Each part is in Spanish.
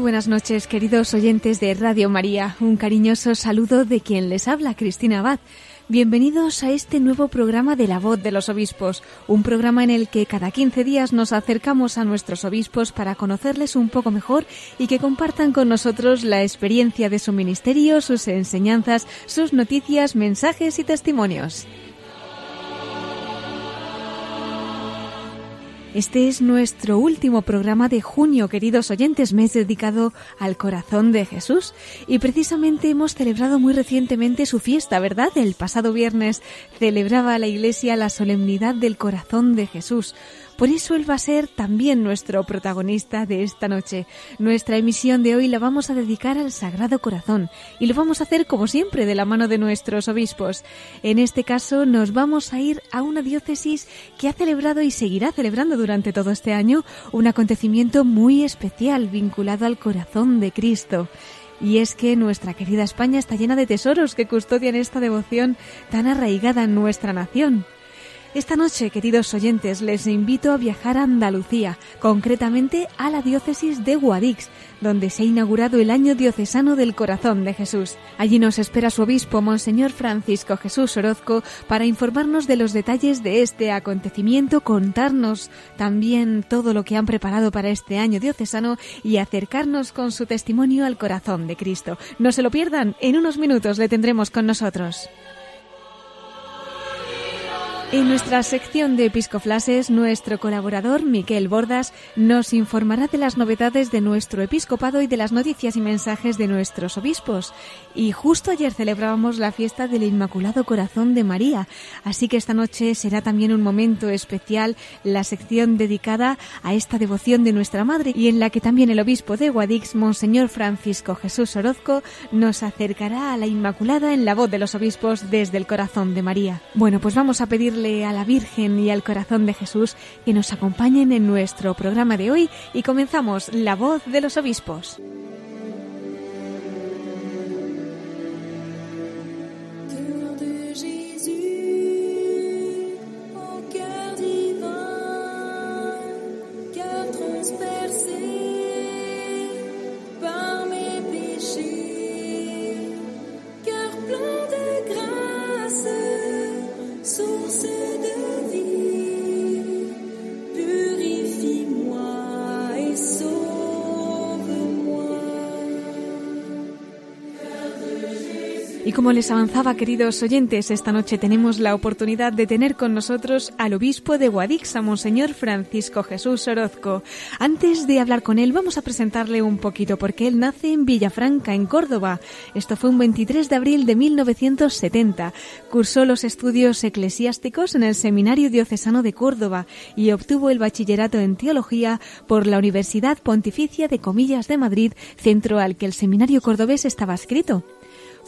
Buenas noches, queridos oyentes de Radio María. Un cariñoso saludo de quien les habla, Cristina Abad. Bienvenidos a este nuevo programa de La Voz de los Obispos, un programa en el que cada 15 días nos acercamos a nuestros obispos para conocerles un poco mejor y que compartan con nosotros la experiencia de su ministerio, sus enseñanzas, sus noticias, mensajes y testimonios. Este es nuestro último programa de junio, queridos oyentes, mes dedicado al corazón de Jesús. Y precisamente hemos celebrado muy recientemente su fiesta, ¿verdad? El pasado viernes celebraba la Iglesia la solemnidad del corazón de Jesús. Por eso Él va a ser también nuestro protagonista de esta noche. Nuestra emisión de hoy la vamos a dedicar al Sagrado Corazón y lo vamos a hacer como siempre de la mano de nuestros obispos. En este caso nos vamos a ir a una diócesis que ha celebrado y seguirá celebrando durante todo este año un acontecimiento muy especial vinculado al corazón de Cristo. Y es que nuestra querida España está llena de tesoros que custodian esta devoción tan arraigada en nuestra nación. Esta noche, queridos oyentes, les invito a viajar a Andalucía, concretamente a la diócesis de Guadix, donde se ha inaugurado el año diocesano del corazón de Jesús. Allí nos espera su obispo, Monseñor Francisco Jesús Orozco, para informarnos de los detalles de este acontecimiento, contarnos también todo lo que han preparado para este año diocesano y acercarnos con su testimonio al corazón de Cristo. No se lo pierdan, en unos minutos le tendremos con nosotros. En nuestra sección de Episcoflases, nuestro colaborador, Miquel Bordas, nos informará de las novedades de nuestro episcopado y de las noticias y mensajes de nuestros obispos. Y justo ayer celebrábamos la fiesta del Inmaculado Corazón de María, así que esta noche será también un momento especial la sección dedicada a esta devoción de nuestra Madre y en la que también el obispo de Guadix, Monseñor Francisco Jesús Orozco, nos acercará a la Inmaculada en la voz de los obispos desde el corazón de María. Bueno, pues vamos a pedir a la Virgen y al corazón de Jesús que nos acompañen en nuestro programa de hoy y comenzamos La voz de los obispos. Y como les avanzaba, queridos oyentes, esta noche tenemos la oportunidad de tener con nosotros al obispo de Guadix, Monseñor Francisco Jesús Orozco. Antes de hablar con él, vamos a presentarle un poquito, porque él nace en Villafranca, en Córdoba. Esto fue un 23 de abril de 1970. Cursó los estudios eclesiásticos en el Seminario Diocesano de Córdoba y obtuvo el bachillerato en teología por la Universidad Pontificia de Comillas de Madrid, centro al que el Seminario Cordobés estaba escrito.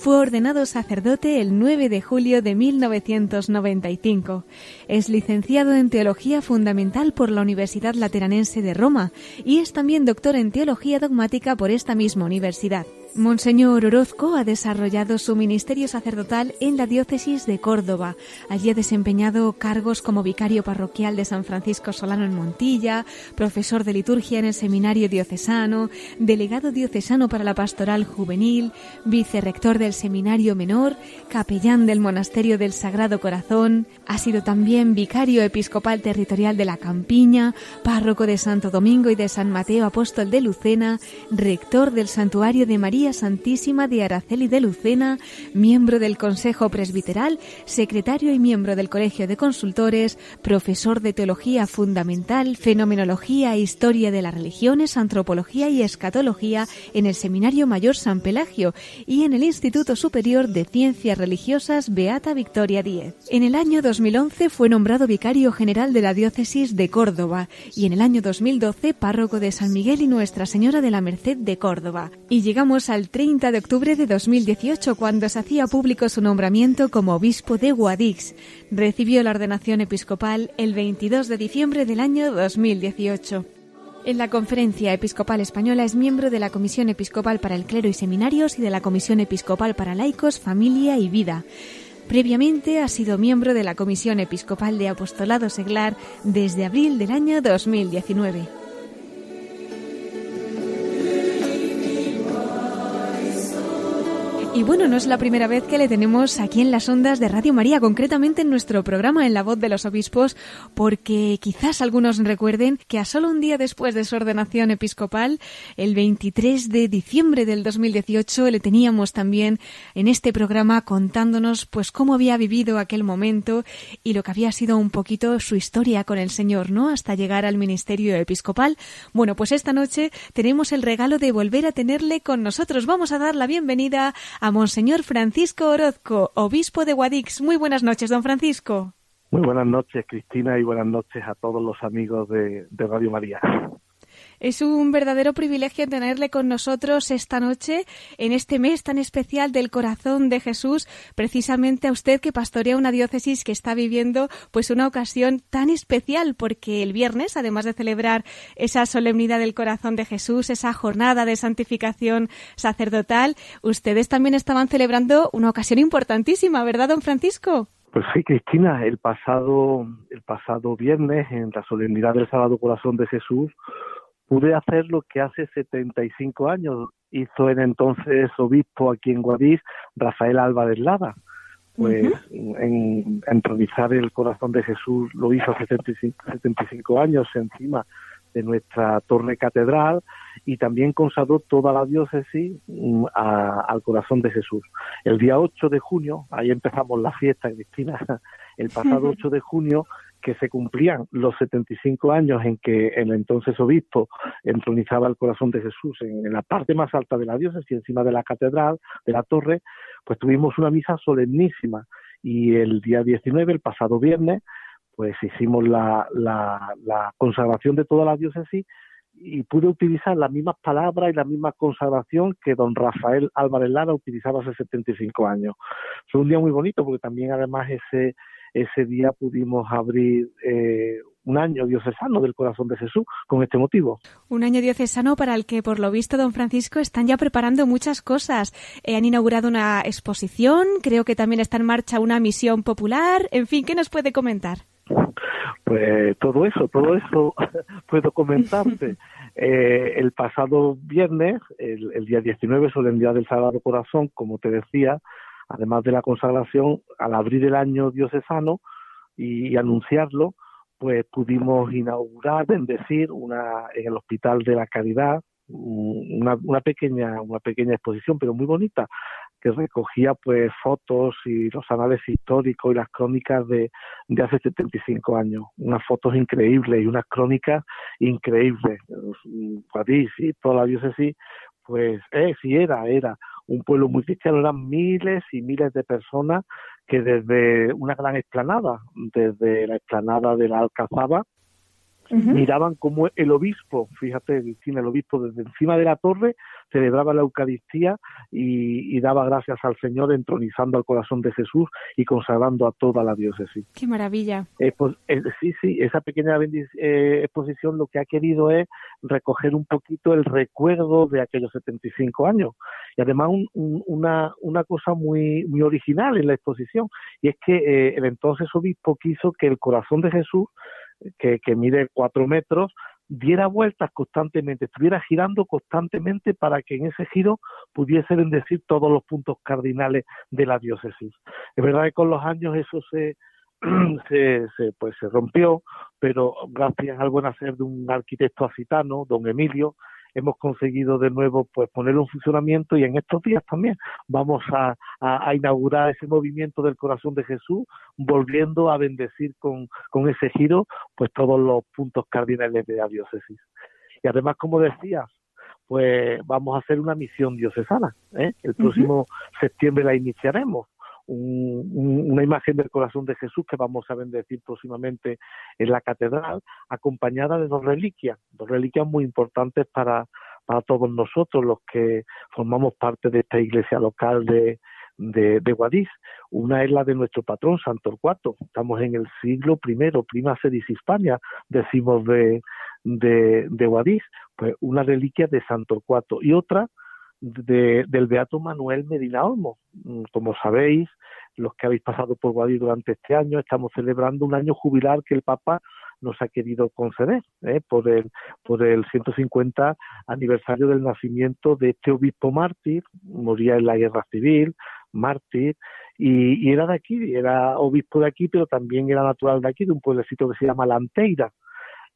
Fue ordenado sacerdote el 9 de julio de 1995. Es licenciado en Teología Fundamental por la Universidad Lateranense de Roma y es también doctor en Teología Dogmática por esta misma universidad. Monseñor Orozco ha desarrollado su ministerio sacerdotal en la diócesis de Córdoba. Allí ha desempeñado cargos como vicario parroquial de San Francisco Solano en Montilla, profesor de liturgia en el seminario diocesano, delegado diocesano para la pastoral juvenil, vicerrector del seminario menor, capellán del monasterio del Sagrado Corazón, ha sido también vicario episcopal territorial de la Campiña, párroco de Santo Domingo y de San Mateo Apóstol de Lucena, rector del santuario de María Santísima de Araceli de Lucena, miembro del Consejo Presbiteral, secretario y miembro del Colegio de Consultores, profesor de Teología Fundamental, Fenomenología e Historia de las Religiones, Antropología y Escatología en el Seminario Mayor San Pelagio y en el Instituto Superior de Ciencias Religiosas Beata Victoria Díez. En el año 2011 fue nombrado vicario general de la Diócesis de Córdoba y en el año 2012 párroco de San Miguel y Nuestra Señora de la Merced de Córdoba. Y llegamos al 30 de octubre de 2018 cuando se hacía público su nombramiento como obispo de Guadix. Recibió la ordenación episcopal el 22 de diciembre del año 2018. En la Conferencia Episcopal Española es miembro de la Comisión Episcopal para el Clero y Seminarios y de la Comisión Episcopal para Laicos, Familia y Vida. Previamente ha sido miembro de la Comisión Episcopal de Apostolado Seglar desde abril del año 2019. Y bueno, no es la primera vez que le tenemos aquí en las ondas de Radio María, concretamente en nuestro programa En la voz de los obispos, porque quizás algunos recuerden que a solo un día después de su ordenación episcopal, el 23 de diciembre del 2018, le teníamos también en este programa contándonos pues cómo había vivido aquel momento y lo que había sido un poquito su historia con el Señor, ¿no? Hasta llegar al ministerio episcopal. Bueno, pues esta noche tenemos el regalo de volver a tenerle con nosotros. Vamos a dar la bienvenida a Monseñor Francisco Orozco, obispo de Guadix. Muy buenas noches, don Francisco. Muy buenas noches, Cristina, y buenas noches a todos los amigos de, Radio María. Es un verdadero privilegio tenerle con nosotros esta noche, en este mes tan especial del corazón de Jesús, precisamente a usted que pastorea una diócesis que está viviendo pues una ocasión tan especial, porque el viernes, además de celebrar esa solemnidad del corazón de Jesús, esa jornada de santificación sacerdotal, ustedes también estaban celebrando una ocasión importantísima, ¿verdad, don Francisco? Pues sí, Cristina, el pasado, el pasado viernes, en la solemnidad del Sábado Corazón de Jesús, pude hacer lo que hace 75 años hizo el entonces obispo aquí en Guadix, Rafael Álvarez Lada. Pues en, entronizar el corazón de Jesús lo hizo hace 75, años encima de nuestra torre catedral y también consagró toda la diócesis mm, al corazón de Jesús. El día 8 de junio, ahí empezamos la fiesta, Cristina, el pasado 8 de junio que se cumplían los 75 años en que el entonces obispo entronizaba el corazón de Jesús en, la parte más alta de la diócesis, encima de la catedral, de la torre, pues tuvimos una misa solemnísima y el día 19, el pasado viernes, pues hicimos la, la, la consagración de toda la diócesis y pude utilizar las mismas palabras y la misma consagración que don Rafael Álvarez Lara utilizaba hace 75 años. Fue un día muy bonito porque también además ese ese día pudimos abrir eh, un año diocesano del corazón de Jesús con este motivo. Un año diocesano para el que, por lo visto, don Francisco, están ya preparando muchas cosas. Eh, han inaugurado una exposición, creo que también está en marcha una misión popular. En fin, ¿qué nos puede comentar? Pues todo eso, todo eso puedo comentarte. Eh, el pasado viernes, el, el día 19, solemnidad del Sagrado Corazón, como te decía, además de la consagración, al abrir el año diocesano y, anunciarlo, pues pudimos inaugurar, bendecir una, en el Hospital de la Caridad una, una pequeña una pequeña exposición pero muy bonita que recogía pues fotos y los anales históricos y las crónicas de, de hace 75 años. Unas fotos increíbles y unas crónicas increíbles. París y toda la diócesis pues eh, sí era era un pueblo muy cristiano, eran miles y miles de personas que desde una gran explanada, desde la explanada de la Alcazaba, miraban como el obispo, fíjate, el obispo desde encima de la torre celebraba la Eucaristía y, daba gracias al Señor entronizando al corazón de Jesús y consagrando a toda la diócesis. ¡Qué maravilla! Eh, pues, eh, sí, sí, esa pequeña eh, exposición lo que ha querido es recoger un poquito el recuerdo de aquellos 75 años y además una, una cosa muy, muy original en la exposición y es que el entonces obispo quiso que el corazón de Jesús que, que mide cuatro metros, diera vueltas constantemente, estuviera girando constantemente para que en ese giro pudiese bendecir todos los puntos cardinales de la diócesis. Es verdad que con los años eso se, se, pues se rompió, pero gracias al buen hacer de un arquitecto acitano, don Emilio, hemos conseguido de nuevo pues ponerlo en funcionamiento y en estos días también vamos a, inaugurar ese movimiento del corazón de Jesús, volviendo a bendecir con, con ese giro pues todos los puntos cardinales de la diócesis. Y además, como decías, pues vamos a hacer una misión diocesana. ¿eh? El próximo septiembre la iniciaremos. Una imagen del corazón de Jesús que vamos a bendecir próximamente en la catedral, acompañada de dos reliquias, dos reliquias muy importantes para, para todos nosotros, los que formamos parte de esta iglesia local de, de, de, Guadix. Una es la de nuestro patrón, Santo Torcuato. Estamos en el siglo I, prima sedis Hispania, decimos de, de, de Guadix, pues una reliquia de Santo Torcuato y otra de, del Beato Manuel Medina Olmo. Mm, como sabéis, los que habéis pasado por Guadix durante este año, estamos celebrando un año jubilar que el Papa nos ha querido conceder ¿eh? por el por el 150 aniversario del nacimiento de este obispo mártir moría en la guerra civil mártir y, y, era de aquí era obispo de aquí pero también era natural de aquí de un pueblecito que se llama Lanteira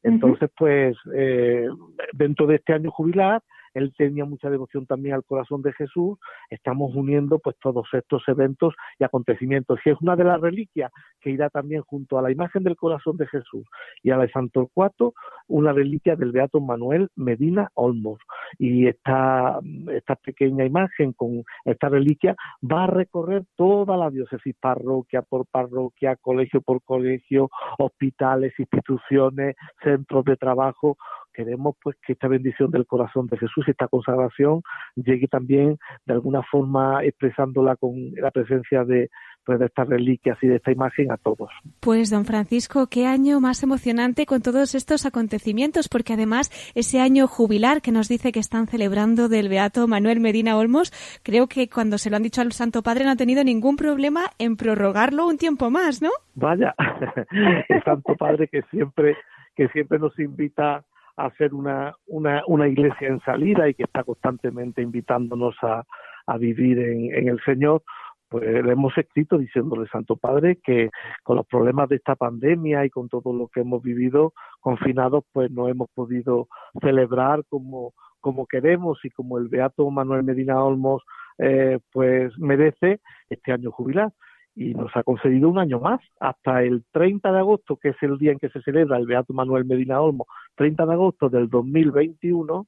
entonces, pues, eh, dentro de este año jubilar, él tenía mucha devoción también al corazón de Jesús, estamos uniendo pues todos estos eventos y acontecimientos. Y es una de las reliquias que irá también junto a la imagen del corazón de Jesús y a la de Santo Torcuato, una reliquia del Beato Manuel Medina Olmos. Y esta, esta pequeña imagen con esta reliquia va a recorrer toda la diócesis, parroquia por parroquia, colegio por colegio, hospitales, instituciones, centros de trabajo, queremos pues que esta bendición del corazón de Jesús, esta consagración, llegue también de alguna forma expresándola con la presencia de, pues, de estas reliquias y de esta imagen a todos. Pues don Francisco, qué año más emocionante con todos estos acontecimientos, porque además ese año jubilar que nos dice que están celebrando del Beato Manuel Medina Olmos, creo que cuando se lo han dicho al Santo Padre no ha tenido ningún problema en prorrogarlo un tiempo más, ¿no? Vaya, el Santo Padre que siempre que siempre nos invita a ser una, una, una iglesia en salida y que está constantemente invitándonos a, a vivir en, en el Señor, pues le hemos escrito diciéndole, Santo Padre, que con los problemas de esta pandemia y con todo lo que hemos vivido confinados, pues no hemos podido celebrar como, como queremos y como el Beato Manuel Medina Olmos eh, pues merece este año jubilar y nos ha concedido un año más, hasta el 30 de agosto, que es el día en que se celebra el Beato Manuel Medina Olmo, 30 de agosto del 2021,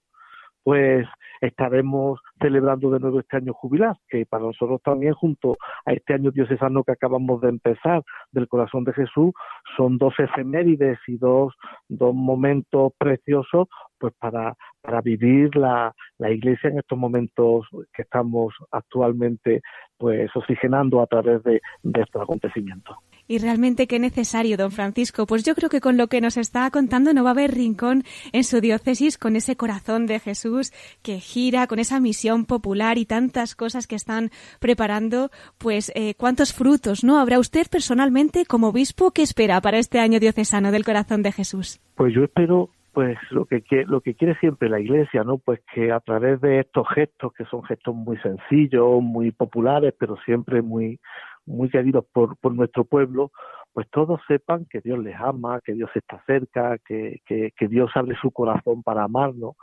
pues estaremos celebrando de nuevo este año jubilar, que para nosotros también junto a este año diocesano que acabamos de empezar del corazón de Jesús, son dos efemérides y dos, dos momentos preciosos pues para, para vivir la, la iglesia en estos momentos que estamos actualmente pues oxigenando a través de, de estos acontecimientos. Y realmente qué necesario, don Francisco. Pues yo creo que con lo que nos está contando no va a haber rincón en su diócesis con ese corazón de Jesús que gira, con esa misión popular y tantas cosas que están preparando. Pues eh, cuántos frutos, ¿no? Habrá usted personalmente como obispo que espera para este año diocesano del corazón de Jesús. Pues yo espero pues lo que lo que quiere siempre la Iglesia, ¿no? Pues que a través de estos gestos que son gestos muy sencillos, muy populares, pero siempre muy muy queridos por, por nuestro pueblo, pues todos sepan que Dios les ama, que Dios está cerca, que, que, que Dios abre su corazón para amarnos.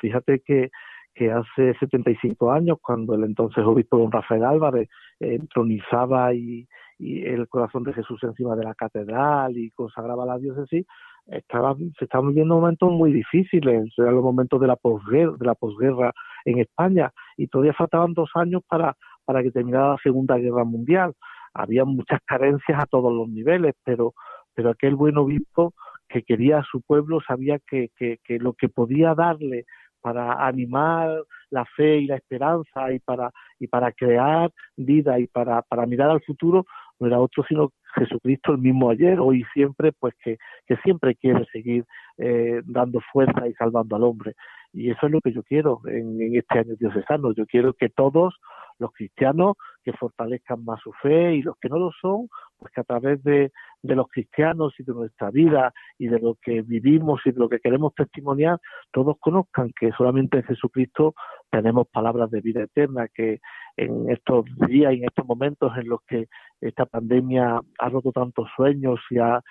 Fíjate que, que hace 75 años, cuando el entonces obispo don Rafael Álvarez eh, entronizaba y, y el corazón de Jesús encima de la catedral y consagraba la diócesis, estaba, se estaban viviendo momentos muy difíciles, eran los momentos de la posguerra, de la posguerra en España, y todavía faltaban dos años para para que terminara la Segunda Guerra Mundial. Había muchas carencias a todos los niveles, pero, pero aquel buen obispo que quería a su pueblo sabía que, que, que lo que podía darle para animar la fe y la esperanza y para y para crear vida y para, para mirar al futuro no era otro sino Jesucristo el mismo ayer, hoy y siempre, pues que, que siempre quiere seguir eh, dando fuerza y salvando al hombre. Y eso es lo que yo quiero en, en este año diocesano. Yo quiero que todos los cristianos que fortalezcan más su fe y los que no lo son, pues que a través de, de los cristianos y de nuestra vida y de lo que vivimos y de lo que queremos testimoniar, todos conozcan que solamente en Jesucristo tenemos palabras de vida eterna, que en estos días y en estos momentos en los que esta pandemia ha roto tantos sueños y ha,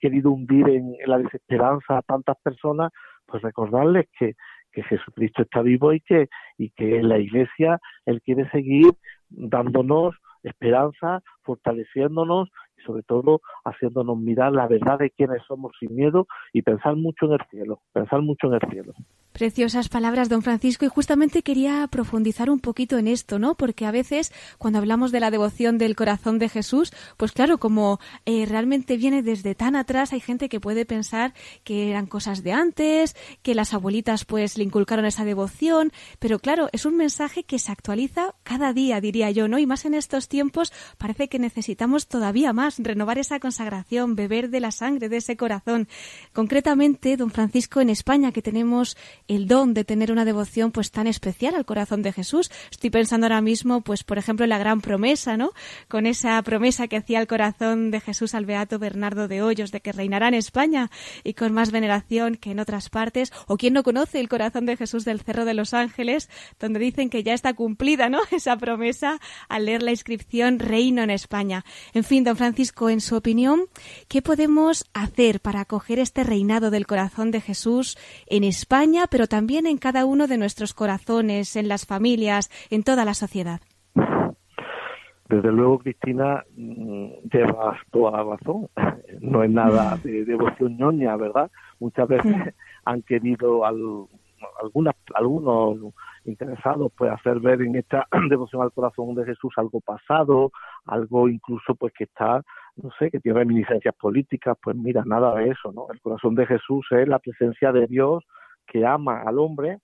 querido hundir en, en la desesperanza a tantas personas, pues recordarles que, que Jesucristo está vivo y que, y que en la iglesia Él quiere seguir dándonos esperanza, fortaleciéndonos y sobre todo haciéndonos mirar la verdad de quiénes somos sin miedo y pensar mucho en el cielo, pensar mucho en el cielo. Preciosas palabras, don Francisco, y justamente quería profundizar un poquito en esto, ¿no? Porque a veces cuando hablamos de la devoción del corazón de Jesús, pues claro, como eh, realmente viene desde tan atrás, hay gente que puede pensar que eran cosas de antes, que las abuelitas pues le inculcaron esa devoción, pero claro, es un mensaje que se actualiza cada día, diría yo, ¿no? Y más en estos tiempos parece que necesitamos todavía más renovar esa consagración, beber de la sangre de ese corazón. Concretamente, don Francisco, en España que tenemos el don de tener una devoción pues tan especial al corazón de Jesús. Estoy pensando ahora mismo, pues por ejemplo, en la gran promesa, ¿no? Con esa promesa que hacía el corazón de Jesús al beato Bernardo de Hoyos de que reinará en España y con más veneración que en otras partes. O quien no conoce el corazón de Jesús del Cerro de los Ángeles, donde dicen que ya está cumplida, ¿no? Esa promesa al leer la inscripción Reino en España. En fin, don Francisco, en su opinión, ¿qué podemos hacer para acoger este reinado del corazón de Jesús en España, también en cada uno de nuestros corazones, en las familias, en toda la sociedad. Desde luego, Cristina, mm, llevas toda la razón. No es nada de devoción ñoña, ¿verdad? Muchas veces mm. han querido algunas, algunos interesados pues hacer ver en esta devoción al corazón de Jesús algo pasado, algo incluso pues que está, no sé, que tiene reminiscencias políticas, pues mira, nada de eso, ¿no? El corazón de Jesús es la presencia de Dios que ama al hombre,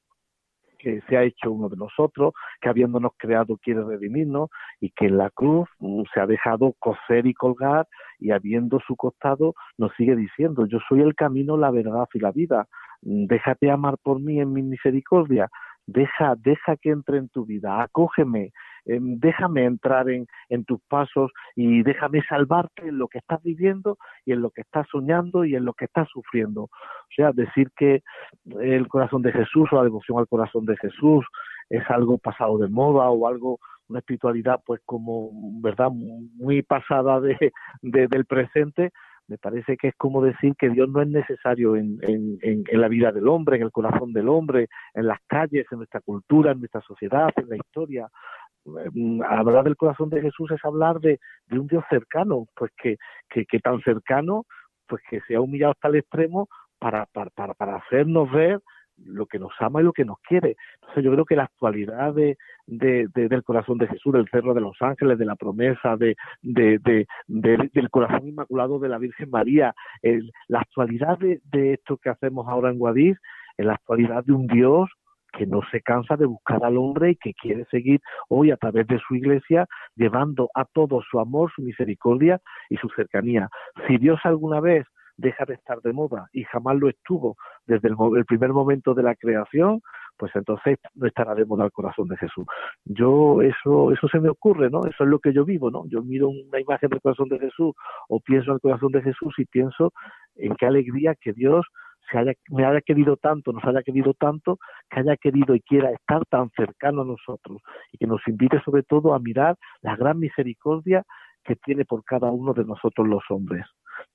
que se ha hecho uno de nosotros, que habiéndonos creado quiere redimirnos y que en la cruz mm, se ha dejado coser y colgar y habiendo su costado nos sigue diciendo, yo soy el camino, la verdad y la vida, déjate amar por mí en mi misericordia, deja, deja que entre en tu vida, acógeme, Em, déjame entrar en, en tus pasos y déjame salvarte en lo que estás viviendo y en lo que estás soñando y en lo que estás sufriendo. O sea, decir que el corazón de Jesús o la devoción al corazón de Jesús es algo pasado de moda o algo una espiritualidad pues como verdad muy pasada de, del presente me parece que es como decir que Dios no es necesario en, en, en, la vida del hombre, en el corazón del hombre, en las calles, en nuestra cultura, en nuestra sociedad, en la historia. Mm, hablar del corazón de Jesús es hablar de, un Dios cercano, pues que, tan cercano, pues que se ha humillado hasta el extremo para, para, hacernos ver lo que nos ama y lo que nos quiere. Entonces yo creo que la actualidad de, de, del corazón de Jesús, del Cerro de los Ángeles, de la promesa, de, de del corazón inmaculado de la Virgen María, la actualidad de, esto que hacemos ahora en Guadix, en la actualidad de un Dios que no se cansa de buscar al hombre y que quiere seguir hoy a través de su iglesia llevando a todos su amor, su misericordia y su cercanía. Si Dios alguna vez deja de estar de moda y jamás lo estuvo desde el, primer momento de la creación, pues entonces no estará de moda el corazón de Jesús. Yo eso eso se me ocurre, ¿no? Eso es lo que yo vivo, ¿no? Yo miro una imagen del corazón de Jesús o pienso en el corazón de Jesús y pienso en qué alegría que Dios se haya, me haya querido tanto, nos haya querido tanto, que haya querido y quiera estar tan cercano a nosotros y que nos invite sobre todo a mirar la gran misericordia que tiene por cada uno de nosotros los hombres.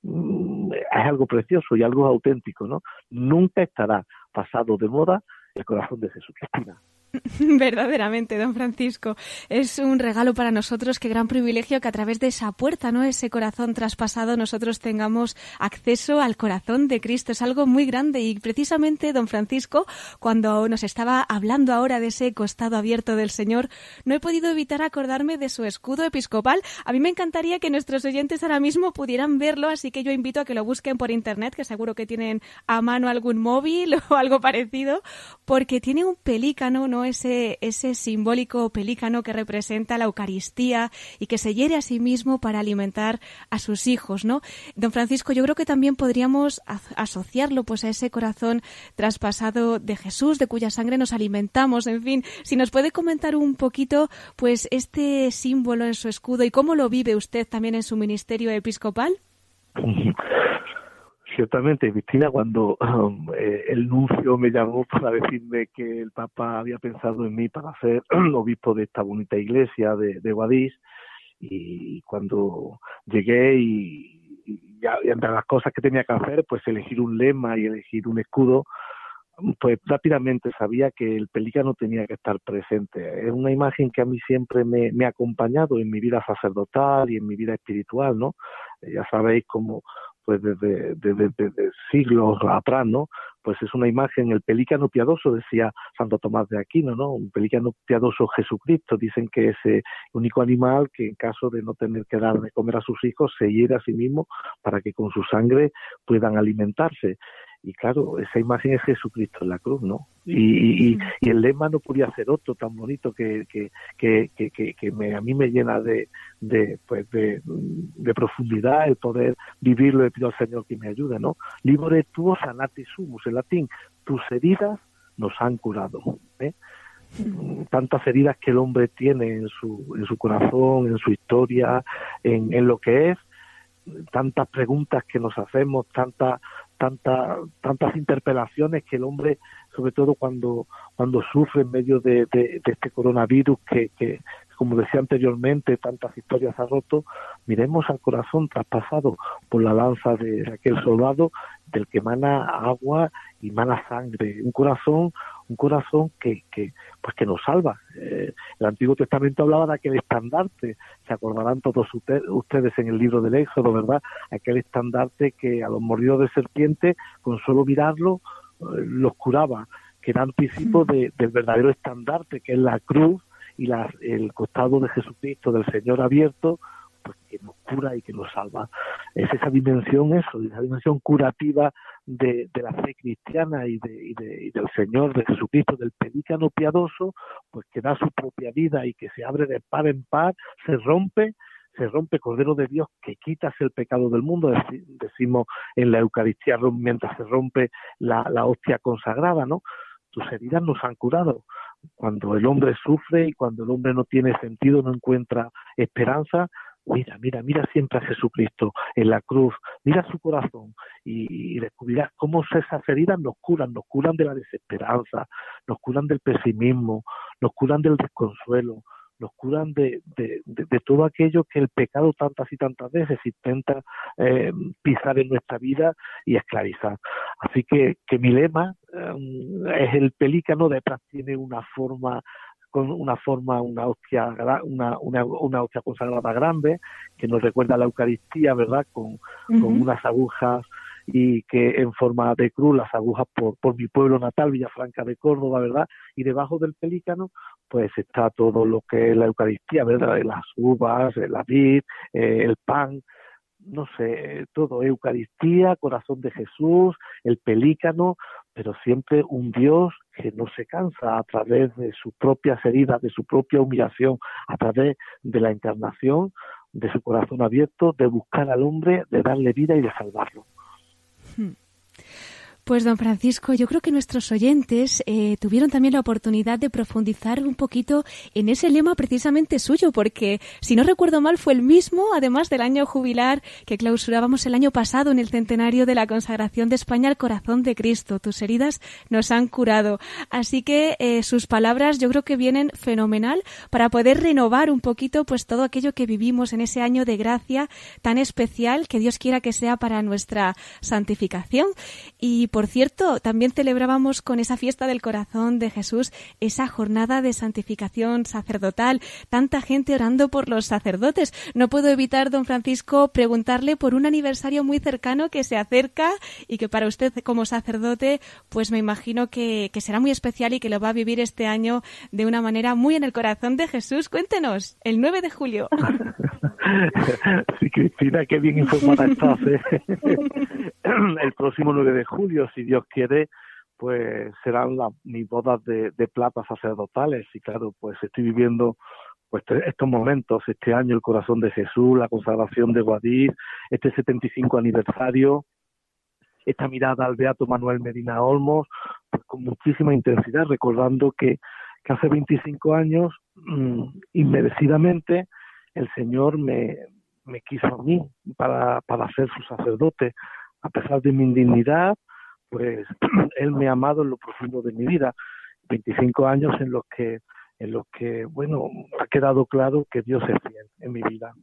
Mm, es algo precioso y algo auténtico, ¿no? Nunca estará pasado de moda el corazón de Jesús Cristina. Verdaderamente, don Francisco, es un regalo para nosotros, qué gran privilegio que a través de esa puerta, ¿no? Ese corazón traspasado, nosotros tengamos acceso al corazón de Cristo. Es algo muy grande y precisamente, don Francisco, cuando nos estaba hablando ahora de ese costado abierto del Señor, no he podido evitar acordarme de su escudo episcopal. A mí me encantaría que nuestros oyentes ahora mismo pudieran verlo, así que yo invito a que lo busquen por internet, que seguro que tienen a mano algún móvil o algo parecido, porque tiene un pelícano, ¿no? Ese, ese simbólico pelícano que representa la Eucaristía y que se hiere a sí mismo para alimentar a sus hijos, ¿no? Don Francisco, yo creo que también podríamos asociarlo pues a ese corazón traspasado de Jesús, de cuya sangre nos alimentamos, en fin, si nos puede comentar un poquito pues este símbolo en su escudo y cómo lo vive usted también en su ministerio episcopal. ciertamente, Cristina, cuando um, eh, el nuncio me llamó para decirme que el Papa había pensado en mí para ser obispo de esta bonita iglesia de, de Guadix, y cuando llegué y, entre las cosas que tenía que hacer, pues elegir un lema y elegir un escudo, pues rápidamente sabía que el pelícano tenía que estar presente. Es una imagen que a mí siempre me, me ha acompañado en mi vida sacerdotal y en mi vida espiritual, ¿no? Ya sabéis cómo pues desde, desde, siglos atrás, ¿no? Pues es una imagen, el pelícano piadoso, decía Santo Tomás de Aquino, ¿no? Un pelícano piadoso Jesucristo, dicen que es el único animal que en caso de no tener que dar de comer a sus hijos, se hiere a sí mismo para que con su sangre puedan alimentarse y claro, esa imagen es Jesucristo en la cruz, ¿no? Y, y, el lema no podía ser otro tan bonito que, que, que, que, que me, a mí me llena de, de, pues de, de, profundidad el poder vivirlo. Le pido al Señor que me ayude, ¿no? Libore tuo sanati sumus, en latín, tus heridas nos han curado. ¿eh? tantas heridas que el hombre tiene en su, en su corazón, en su historia, en, en lo que es, tantas preguntas que nos hacemos, tantas tanta, tantas interpelaciones que el hombre, sobre todo cuando, cuando sufre en medio de, de, este coronavirus que, que, como decía anteriormente, tantas historias ha roto, miremos al corazón traspasado por la lanza de aquel soldado del que emana agua y mana sangre, un corazón, un corazón que, que pues que nos salva. Eh, el Antiguo Testamento hablaba de aquel estandarte, se acordarán todos ustedes en el libro del Éxodo, ¿verdad? Aquel estandarte que a los mordidos de serpiente, con solo mirarlo, eh, los curaba, que era anticipo de, del verdadero estandarte, que es la cruz y la, el costado de Jesucristo, del Señor abierto, que nos cura y que nos salva. Es esa dimensión, eso, esa dimensión curativa de, de la fe cristiana y, de, y, de, y, del Señor, de Jesucristo, del pelícano piadoso, pues que da su propia vida y que se abre de par en par, se rompe se rompe Cordero de Dios que quitas el pecado del mundo, decimos en la Eucaristía mientras se rompe la, la hostia consagrada, ¿no? Tus heridas nos han curado. Cuando el hombre sufre y cuando el hombre no tiene sentido, no encuentra esperanza, mira, mira, mira siempre a Jesucristo en la cruz, mira su corazón y, descubrirás cómo esas heridas nos curan, nos curan de la desesperanza, nos curan del pesimismo, nos curan del desconsuelo, nos curan de, de, de, todo aquello que el pecado tantas y tantas veces intenta eh, pisar en nuestra vida y esclavizar. Así que, que mi lema eh, es el pelícano, detrás tiene una forma con una forma, una hostia, una, una, una hostia consagrada grande, que nos recuerda a la Eucaristía, ¿verdad? Con, con unas agujas y que en forma de cruz, las agujas por, por mi pueblo natal, Villafranca de Córdoba, ¿verdad? Y debajo del pelícano, pues está todo lo que es la Eucaristía, ¿verdad? Las uvas, la vid, eh, el pan, no sé, todo, Eucaristía, corazón de Jesús, el pelícano, pero siempre un Dios que no se cansa a través de sus propias heridas, de su propia humillación, a través de la encarnación, de su corazón abierto, de buscar al hombre, de darle vida y de salvarlo. Hmm. Pues don Francisco, yo creo que nuestros oyentes eh, tuvieron también la oportunidad de profundizar un poquito en ese lema precisamente suyo, porque si no recuerdo mal fue el mismo, además del año jubilar que clausurábamos el año pasado en el centenario de la consagración de España al corazón de Cristo. Tus heridas nos han curado. Así que eh, sus palabras yo creo que vienen fenomenal para poder renovar un poquito pues todo aquello que vivimos en ese año de gracia tan especial que Dios quiera que sea para nuestra santificación. Y por cierto, también celebrábamos con esa fiesta del corazón de Jesús esa jornada de santificación sacerdotal, tanta gente orando por los sacerdotes. No puedo evitar, don Francisco, preguntarle por un aniversario muy cercano que se acerca y que para usted como sacerdote, pues me imagino que, que será muy especial y que lo va a vivir este año de una manera muy en el corazón de Jesús. Cuéntenos, el 9 de julio. Sí, Cristina, qué bien informada estás. ¿eh? El próximo 9 de julio, si Dios quiere, pues serán mis bodas de, plata sacerdotales. Y claro, pues estoy viviendo pues estos momentos, este año el corazón de Jesús, la consagración de Guadix, este 75 aniversario, esta mirada al Beato Manuel Medina Olmos, pues con muchísima intensidad, recordando que, hace 25 años, mmm, inmerecidamente, el Señor me, me quiso a mí para, para ser su sacerdote. A pesar de mi indignidad, pues Él me ha amado en lo profundo de mi vida. 25 años en los que en los que, bueno, ha quedado claro que Dios es fiel en mi vida.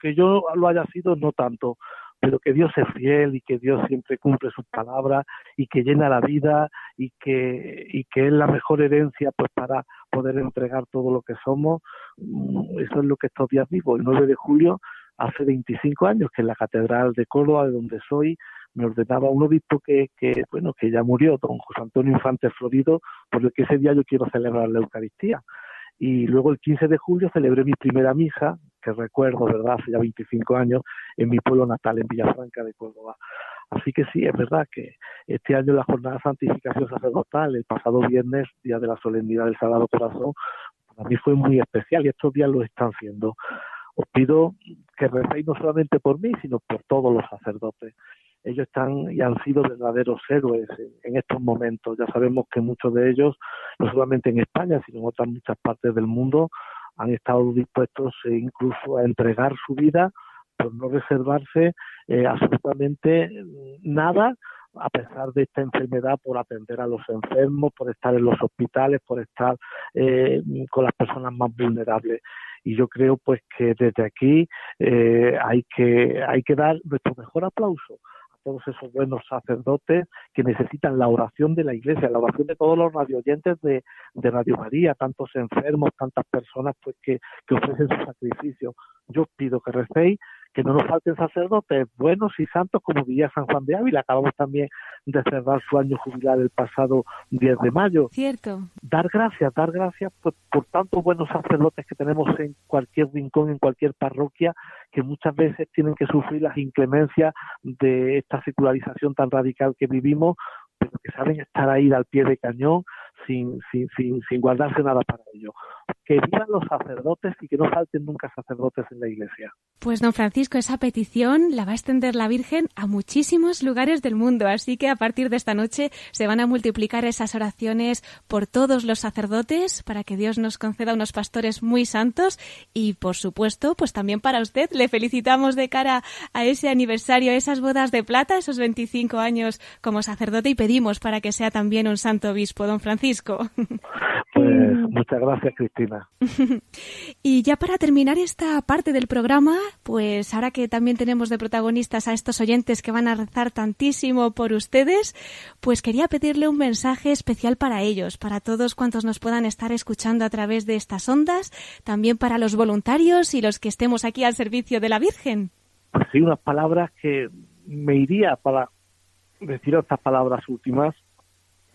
Que yo lo haya sido, no tanto, pero que Dios es fiel y que Dios siempre cumple sus palabras y que llena la vida y que, y que es la mejor herencia pues para poder entregar todo lo que somos. Mm, eso es lo que estos días vivo. El 9 de julio, hace 25 años, que en la Catedral de Córdoba, de donde soy, me ordenaba un obispo que, que, bueno, que ya murió, don José Antonio Infante Florido, por el que ese día yo quiero celebrar la Eucaristía. Y luego el 15 de julio celebré mi primera misa, que recuerdo, ¿verdad?, hace ya 25 años, en mi pueblo natal, en Villafranca de Córdoba. Así que sí, es verdad que este año la jornada de santificación sacerdotal, el pasado viernes, día de la solemnidad del Sagrado Corazón, para mí fue muy especial y estos días lo están siendo. Os pido que recéis no solamente por mí, sino por todos los sacerdotes ellos están y han sido verdaderos héroes en, estos momentos. Ya sabemos que muchos de ellos, no solamente en España, sino en otras muchas partes del mundo, han estado dispuestos eh, incluso a entregar su vida por no reservarse eh, absolutamente nada a pesar de esta enfermedad, por atender a los enfermos, por estar en los hospitales, por estar eh, con las personas más vulnerables. Y yo creo pues que desde aquí hay que hay que dar nuestro mejor aplauso todos esos buenos sacerdotes que necesitan la oración de la Iglesia, la oración de todos los radioyentes de, de Radio María, tantos enfermos, tantas personas pues que, que ofrecen su sacrificio. Yo pido que recéis que no nos falten sacerdotes buenos y santos como diría San Juan de Ávila. Acabamos también de cerrar su año jubilar el pasado 10 de mayo. Cierto. Dar gracias, dar gracias por, por tantos buenos sacerdotes que tenemos en cualquier rincón, en cualquier parroquia, que muchas veces tienen que sufrir las inclemencias de esta secularización tan radical que vivimos, pero que saben estar ahí al pie de cañón sin, sin, sin, sin guardarse nada para ello que vivan los sacerdotes y que no falten nunca sacerdotes en la iglesia. Pues don Francisco, esa petición la va a extender la Virgen a muchísimos lugares del mundo, así que a partir de esta noche se van a multiplicar esas oraciones por todos los sacerdotes para que Dios nos conceda unos pastores muy santos y por supuesto, pues también para usted le felicitamos de cara a ese aniversario, esas bodas de plata, esos 25 años como sacerdote y pedimos para que sea también un santo obispo, don Francisco. Pues muchas gracias, Cristina. y ya para terminar esta parte del programa, pues ahora que también tenemos de protagonistas a estos oyentes que van a rezar tantísimo por ustedes, pues quería pedirle un mensaje especial para ellos, para todos cuantos nos puedan estar escuchando a través de estas ondas, también para los voluntarios y los que estemos aquí al servicio de la Virgen. Pues sí, unas palabras que me iría para decir estas palabras últimas,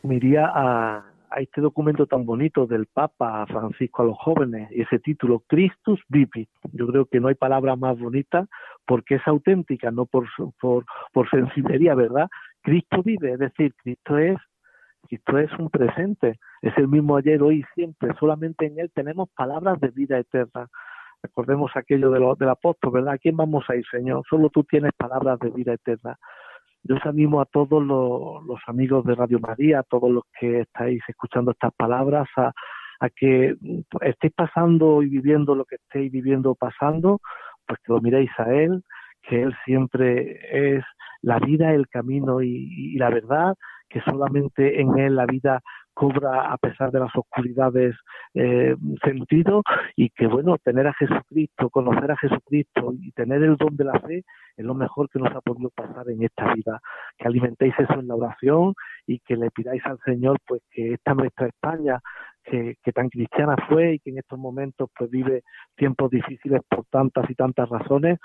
me iría a a este documento tan bonito del Papa Francisco a los jóvenes y ese título Christus Vivit. Yo creo que no hay palabra más bonita porque es auténtica, no por, por, por ¿verdad? Cristo vive, es decir, Cristo es Cristo es un presente, es el mismo ayer, hoy siempre. Solamente en Él tenemos palabras de vida eterna. Recordemos aquello de lo, del apóstol, ¿verdad? ¿A quién vamos a ir, Señor? Solo tú tienes palabras de vida eterna. Yo os animo a todos los, amigos de Radio María, a todos los que estáis escuchando estas palabras, a, que estéis pasando y viviendo lo que estéis viviendo o pasando, pues que lo miréis a Él, que Él siempre es la vida, el camino y, la verdad, que solamente en Él la vida cobra a pesar de las oscuridades eh, sentido y que bueno, tener a Jesucristo, conocer a Jesucristo y tener el don de la fe es lo mejor que nos ha podido pasar en esta vida. Que alimentéis eso en la oración y que le pidáis al Señor pues que esta nuestra España que, que, tan cristiana fue y que en estos momentos pues vive tiempos difíciles por tantas y tantas razones,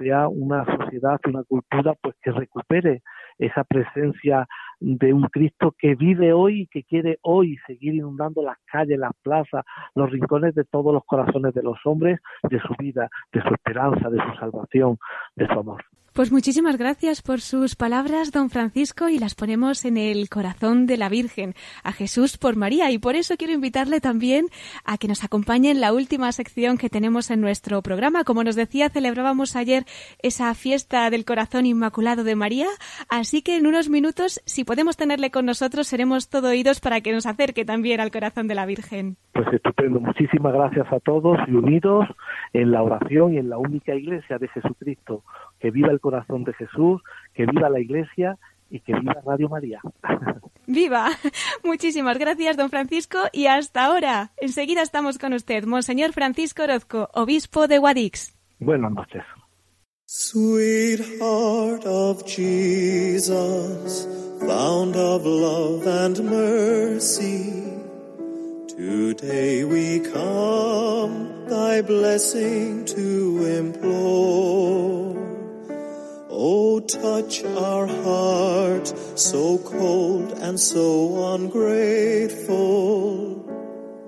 sea una sociedad, una cultura pues que recupere esa presencia de un Cristo que vive hoy y que quiere hoy seguir inundando las calles, las plazas, los rincones de todos los corazones de los hombres, de su vida, de su esperanza, de su salvación, de su amor. Pues muchísimas gracias por sus palabras, don Francisco, y las ponemos en el corazón de la Virgen, a Jesús por María. Y por eso quiero invitarle también a que nos acompañe en la última sección que tenemos en nuestro programa. Como nos decía, celebrábamos ayer esa fiesta del corazón inmaculado de María. Así que en unos minutos, si podemos tenerle con nosotros, seremos todo oídos para que nos acerque también al corazón de la Virgen. Pues estupendo. Muchísimas gracias a todos y unidos en la oración y en la única iglesia de Jesucristo que viva el corazón de Jesús, que viva la Iglesia y que viva Radio María. ¡Viva! Muchísimas gracias, don Francisco, y hasta ahora. Enseguida estamos con usted, Monseñor Francisco Orozco, obispo de Guadix. Buenas noches. Sweetheart of Jesus, found of love and mercy, today we come thy blessing to implore. Oh, touch our hearts so cold and so ungrateful,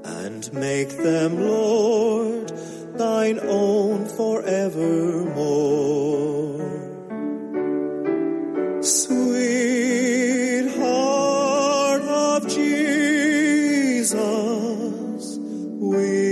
and make them, Lord, thine own forevermore. Sweetheart of Jesus, we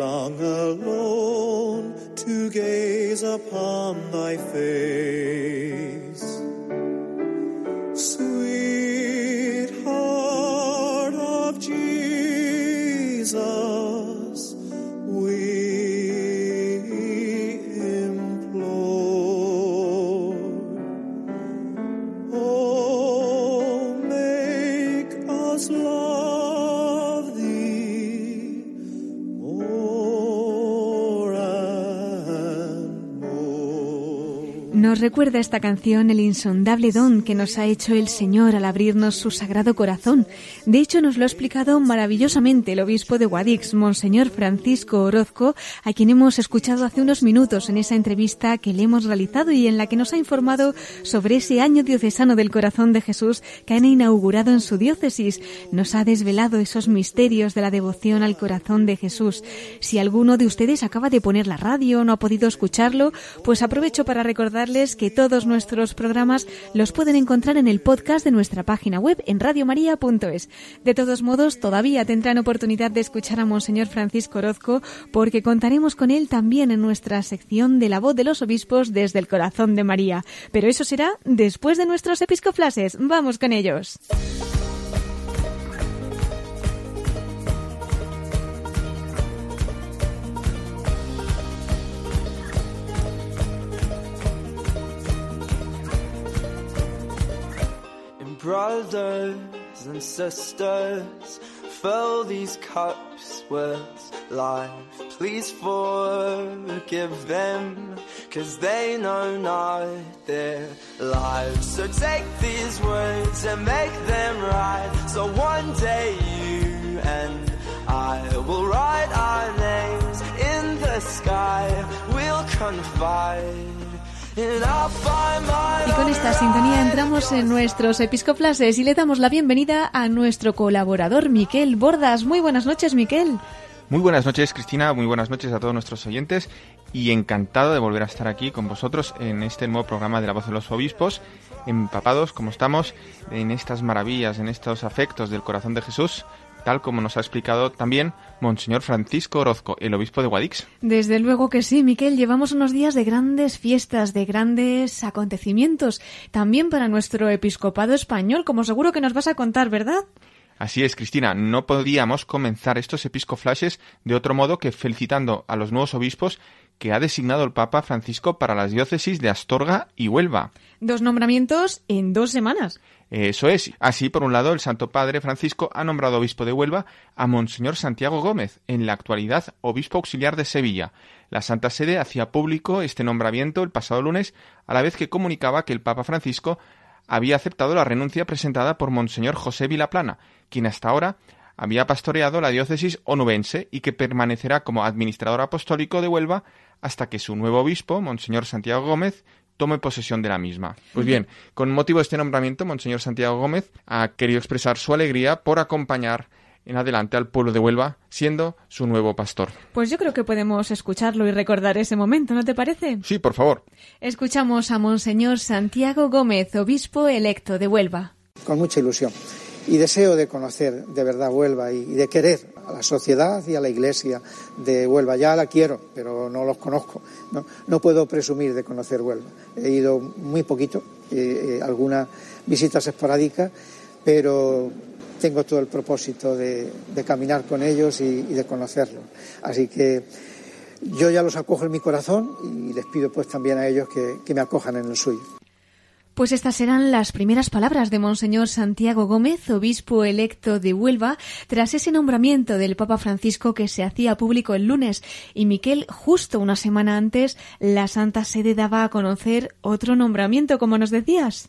long alone to gaze upon thy face. Recuerda esta canción el insondable don que nos ha hecho el Señor al abrirnos su sagrado corazón. De hecho, nos lo ha explicado maravillosamente el obispo de Guadix, Monseñor Francisco Orozco, a quien hemos escuchado hace unos minutos en esa entrevista que le hemos realizado y en la que nos ha informado sobre ese año diocesano del corazón de Jesús que han inaugurado en su diócesis. Nos ha desvelado esos misterios de la devoción al corazón de Jesús. Si alguno de ustedes acaba de poner la radio no ha podido escucharlo, pues aprovecho para recordarles que todos nuestros programas los pueden encontrar en el podcast de nuestra página web en radiomaria.es. De todos modos, todavía tendrán oportunidad de escuchar a Monseñor Francisco Orozco porque contaremos con él también en nuestra sección de la voz de los obispos desde el corazón de María. Pero eso será después de nuestros episcoflases. Vamos con ellos. Brothers and sisters, fill these cups with life. Please forgive them, cause they know not their lives. So take these words and make them right. So one day you and I will write our names in the sky. We'll confide. Y con esta sintonía entramos en nuestros episcoflases y le damos la bienvenida a nuestro colaborador Miquel Bordas. Muy buenas noches, Miquel. Muy buenas noches, Cristina. Muy buenas noches a todos nuestros oyentes. Y encantado de volver a estar aquí con vosotros en este nuevo programa de La Voz de los Obispos, empapados, como estamos, en estas maravillas, en estos afectos del corazón de Jesús, tal como nos ha explicado también Monseñor Francisco Orozco, el obispo de Guadix. Desde luego que sí, Miquel. Llevamos unos días de grandes fiestas, de grandes acontecimientos, también para nuestro episcopado español, como seguro que nos vas a contar, ¿verdad? Así es, Cristina, no podíamos comenzar estos episcoflashes de otro modo que felicitando a los nuevos obispos que ha designado el Papa Francisco para las diócesis de Astorga y Huelva. Dos nombramientos en dos semanas. Eso es. Así, por un lado, el Santo Padre Francisco ha nombrado obispo de Huelva a Monseñor Santiago Gómez, en la actualidad obispo auxiliar de Sevilla. La Santa Sede hacía público este nombramiento el pasado lunes, a la vez que comunicaba que el Papa Francisco había aceptado la renuncia presentada por Monseñor José Vilaplana, quien hasta ahora había pastoreado la diócesis onubense y que permanecerá como administrador apostólico de Huelva hasta que su nuevo obispo, Monseñor Santiago Gómez, tome posesión de la misma. Pues bien, con motivo de este nombramiento, Monseñor Santiago Gómez ha querido expresar su alegría por acompañar en adelante al pueblo de Huelva, siendo su nuevo pastor. Pues yo creo que podemos escucharlo y recordar ese momento, ¿no te parece? Sí, por favor. Escuchamos a Monseñor Santiago Gómez, obispo electo de Huelva. Con mucha ilusión. Y deseo de conocer de verdad Huelva y de querer a la sociedad y a la iglesia de Huelva. Ya la quiero, pero no los conozco. No, puedo presumir de conocer Huelva. He ido muy poquito, eh, eh, algunas visitas esporádicas, pero tengo todo el propósito de, caminar con ellos y, y, de conocerlos. Así que yo ya los acojo en mi corazón y les pido pues también a ellos que, que me acojan en el suyo. Pues estas serán las primeras palabras de Monseñor Santiago Gómez, obispo electo de Huelva, tras ese nombramiento del Papa Francisco que se hacía público el lunes. Y Miquel, justo una semana antes, la Santa Sede daba a conocer otro nombramiento, como nos decías.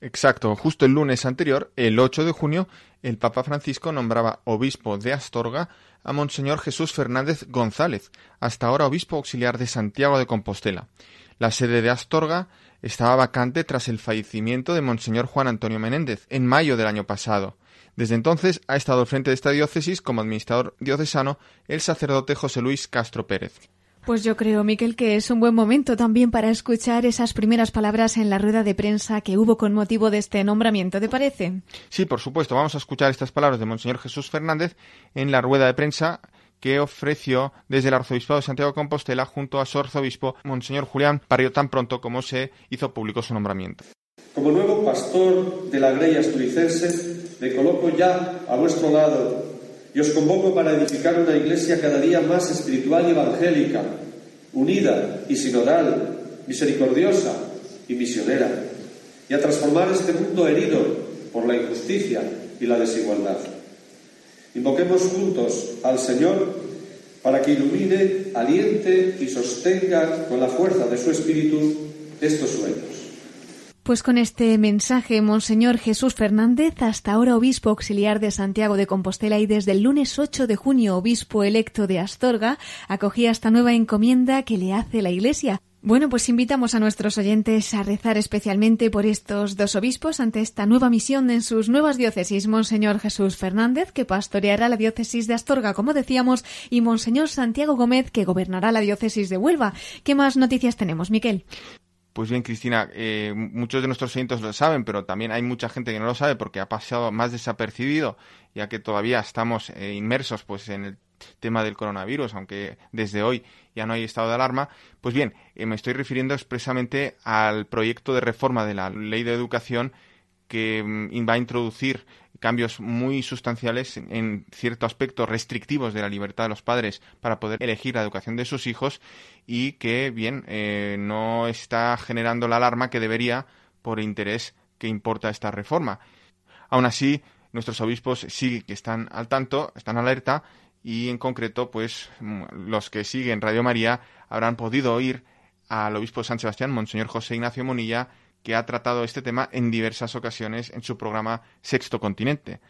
Exacto, justo el lunes anterior, el 8 de junio, el Papa Francisco nombraba obispo de Astorga a Monseñor Jesús Fernández González, hasta ahora obispo auxiliar de Santiago de Compostela. La sede de Astorga estaba vacante tras el fallecimiento de Monseñor Juan Antonio Menéndez en mayo del año pasado. Desde entonces ha estado al frente de esta diócesis como administrador diocesano el sacerdote José Luis Castro Pérez. Pues yo creo, Miquel, que es un buen momento también para escuchar esas primeras palabras en la rueda de prensa que hubo con motivo de este nombramiento, ¿te parece? Sí, por supuesto. Vamos a escuchar estas palabras de Monseñor Jesús Fernández en la rueda de prensa que ofreció desde el Arzobispado de Santiago de Compostela junto a su arzobispo, Monseñor Julián Pario, tan pronto como se hizo público su nombramiento. Como nuevo pastor de la Grey Asturicense, me coloco ya a vuestro lado y os convoco para edificar una iglesia cada día más espiritual y evangélica, unida y sinodal, misericordiosa y misionera, y a transformar este mundo herido por la injusticia y la desigualdad. Invoquemos juntos al Señor para que ilumine, aliente y sostenga con la fuerza de su espíritu estos sueños. Pues con este mensaje, Monseñor Jesús Fernández, hasta ahora obispo auxiliar de Santiago de Compostela y desde el lunes 8 de junio obispo electo de Astorga, acogía esta nueva encomienda que le hace la Iglesia. Bueno, pues invitamos a nuestros oyentes a rezar especialmente por estos dos obispos ante esta nueva misión en sus nuevas diócesis, Monseñor Jesús Fernández, que pastoreará la diócesis de Astorga, como decíamos, y Monseñor Santiago Gómez, que gobernará la diócesis de Huelva. ¿Qué más noticias tenemos, Miquel? Pues bien, Cristina, eh, muchos de nuestros oyentes lo saben, pero también hay mucha gente que no lo sabe porque ha pasado más desapercibido, ya que todavía estamos eh, inmersos pues en el tema del coronavirus, aunque desde hoy ya no hay estado de alarma. Pues bien, eh, me estoy refiriendo expresamente al proyecto de reforma de la ley de educación que mm, va a introducir cambios muy sustanciales en, ciertos aspectos restrictivos de la libertad de los padres para poder elegir la educación de sus hijos y que, bien, eh, no está generando la alarma que debería por interés que importa esta reforma. Aún así, nuestros obispos sí que están al tanto, están alerta y en concreto, pues los que siguen Radio María habrán podido oír al obispo de San Sebastián, Monseñor José Ignacio Monilla, que ha tratado este tema en diversas ocasiones en su programa Sexto Continente.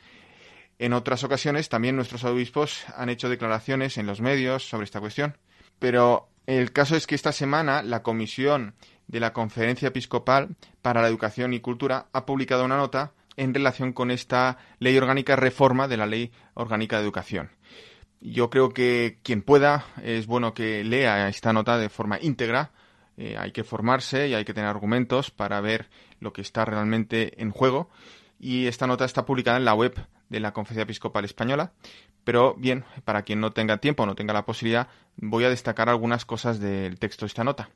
En otras ocasiones también nuestros obispos han hecho declaraciones en los medios sobre esta cuestión. Pero el caso es que esta semana la Comisión de la Conferencia Episcopal para la Educación y Cultura ha publicado una nota en relación con esta ley orgánica reforma de la Ley Orgánica de Educación. Yo creo que quien pueda es bueno que lea esta nota de forma íntegra. Eh, hay que formarse y hay que tener argumentos para ver lo que está realmente en juego. Y esta nota está publicada en la web de la Conferencia Episcopal Española. Pero bien, para quien no tenga tiempo o no tenga la posibilidad, voy a destacar algunas cosas del texto de esta nota.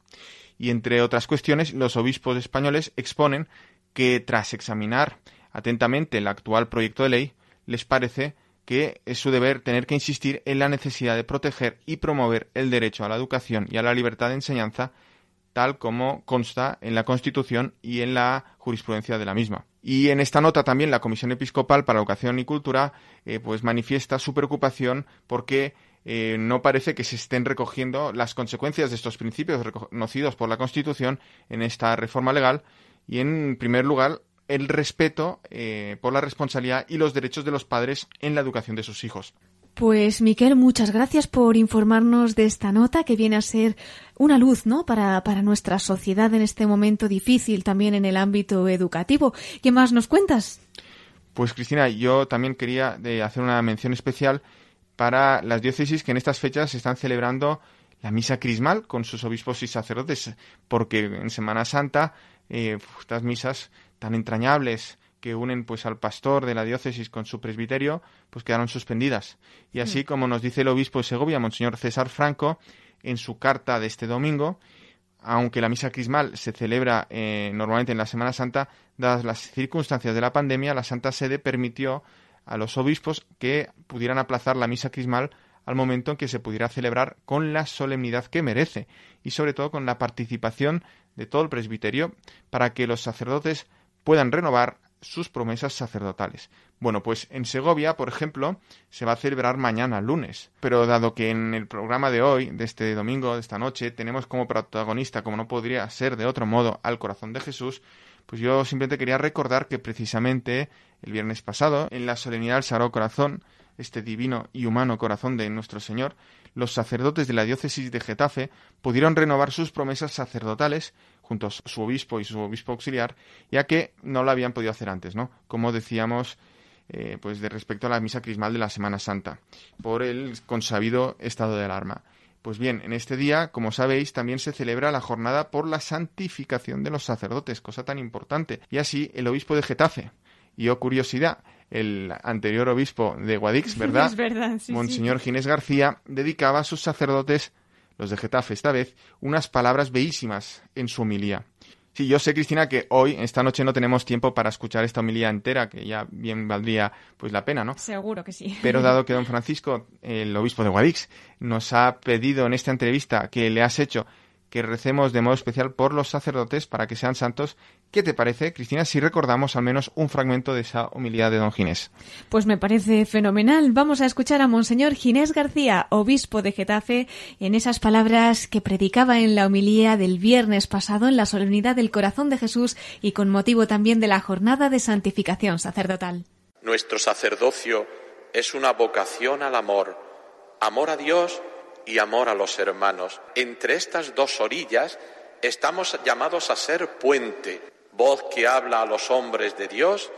Y entre otras cuestiones, los obispos españoles exponen que tras examinar atentamente el actual proyecto de ley, les parece que es su deber tener que insistir en la necesidad de proteger y promover el derecho a la educación y a la libertad de enseñanza, tal como consta en la Constitución y en la jurisprudencia de la misma. Y en esta nota también la Comisión Episcopal para Educación y Cultura eh, pues manifiesta su preocupación porque eh, no parece que se estén recogiendo las consecuencias de estos principios reconocidos por la Constitución en esta reforma legal y en primer lugar el respeto eh, por la responsabilidad y los derechos de los padres en la educación de sus hijos. Pues Miquel, muchas gracias por informarnos de esta nota que viene a ser una luz, ¿no? Para, para nuestra sociedad en este momento difícil también en el ámbito educativo. ¿Qué más nos cuentas? Pues Cristina, yo también quería de hacer una mención especial para las diócesis que en estas fechas están celebrando la misa crismal con sus obispos y sacerdotes, porque en Semana Santa eh, estas misas tan entrañables que unen pues al pastor de la diócesis con su presbiterio, pues quedaron suspendidas. Y así como nos dice el obispo de Segovia, Monseñor César Franco, en su carta de este domingo, aunque la misa crismal se celebra eh, normalmente en la Semana Santa, dadas las circunstancias de la pandemia, la Santa Sede permitió a los obispos que pudieran aplazar la misa crismal al momento en que se pudiera celebrar con la solemnidad que merece y sobre todo con la participación de todo el presbiterio para que los sacerdotes puedan renovar sus promesas sacerdotales. Bueno, pues en Segovia, por ejemplo, se va a celebrar mañana, lunes. Pero dado que en el programa de hoy, de este domingo, de esta noche, tenemos como protagonista, como no podría ser de otro modo, al corazón de Jesús, pues yo simplemente quería recordar que precisamente el viernes pasado, en la solemnidad del Sagrado Corazón, este divino y humano corazón de nuestro Señor, los sacerdotes de la diócesis de Getafe pudieron renovar sus promesas sacerdotales junto a su obispo y su obispo auxiliar, ya que no lo habían podido hacer antes, ¿no? Como decíamos, eh, pues de respecto a la misa crismal de la Semana Santa, por el consabido estado de alarma. Pues bien, en este día, como sabéis, también se celebra la jornada por la santificación de los sacerdotes, cosa tan importante. Y así el obispo de Getafe, y oh curiosidad, el anterior obispo de Guadix, ¿verdad? Es verdad, sí, Monseñor Ginés García dedicaba a sus sacerdotes los de Getafe esta vez, unas palabras bellísimas en su homilía. Sí, yo sé, Cristina, que hoy, esta noche, no tenemos tiempo para escuchar esta homilía entera, que ya bien valdría pues la pena, ¿no? Seguro que sí. Pero dado que don Francisco, el obispo de Guadix, nos ha pedido en esta entrevista que le has hecho que recemos de modo especial por los sacerdotes para que sean santos. ¿Qué te parece, Cristina, si recordamos al menos un fragmento de esa humildad de don Ginés? Pues me parece fenomenal. Vamos a escuchar a Monseñor Ginés García, obispo de Getafe, en esas palabras que predicaba en la homilía del viernes pasado en la solemnidad del corazón de Jesús y con motivo también de la jornada de santificación sacerdotal. Nuestro sacerdocio es una vocación al amor, amor a Dios y amor a los hermanos. Entre estas dos orillas estamos llamados a ser puente, voz que habla a los hombres de Dios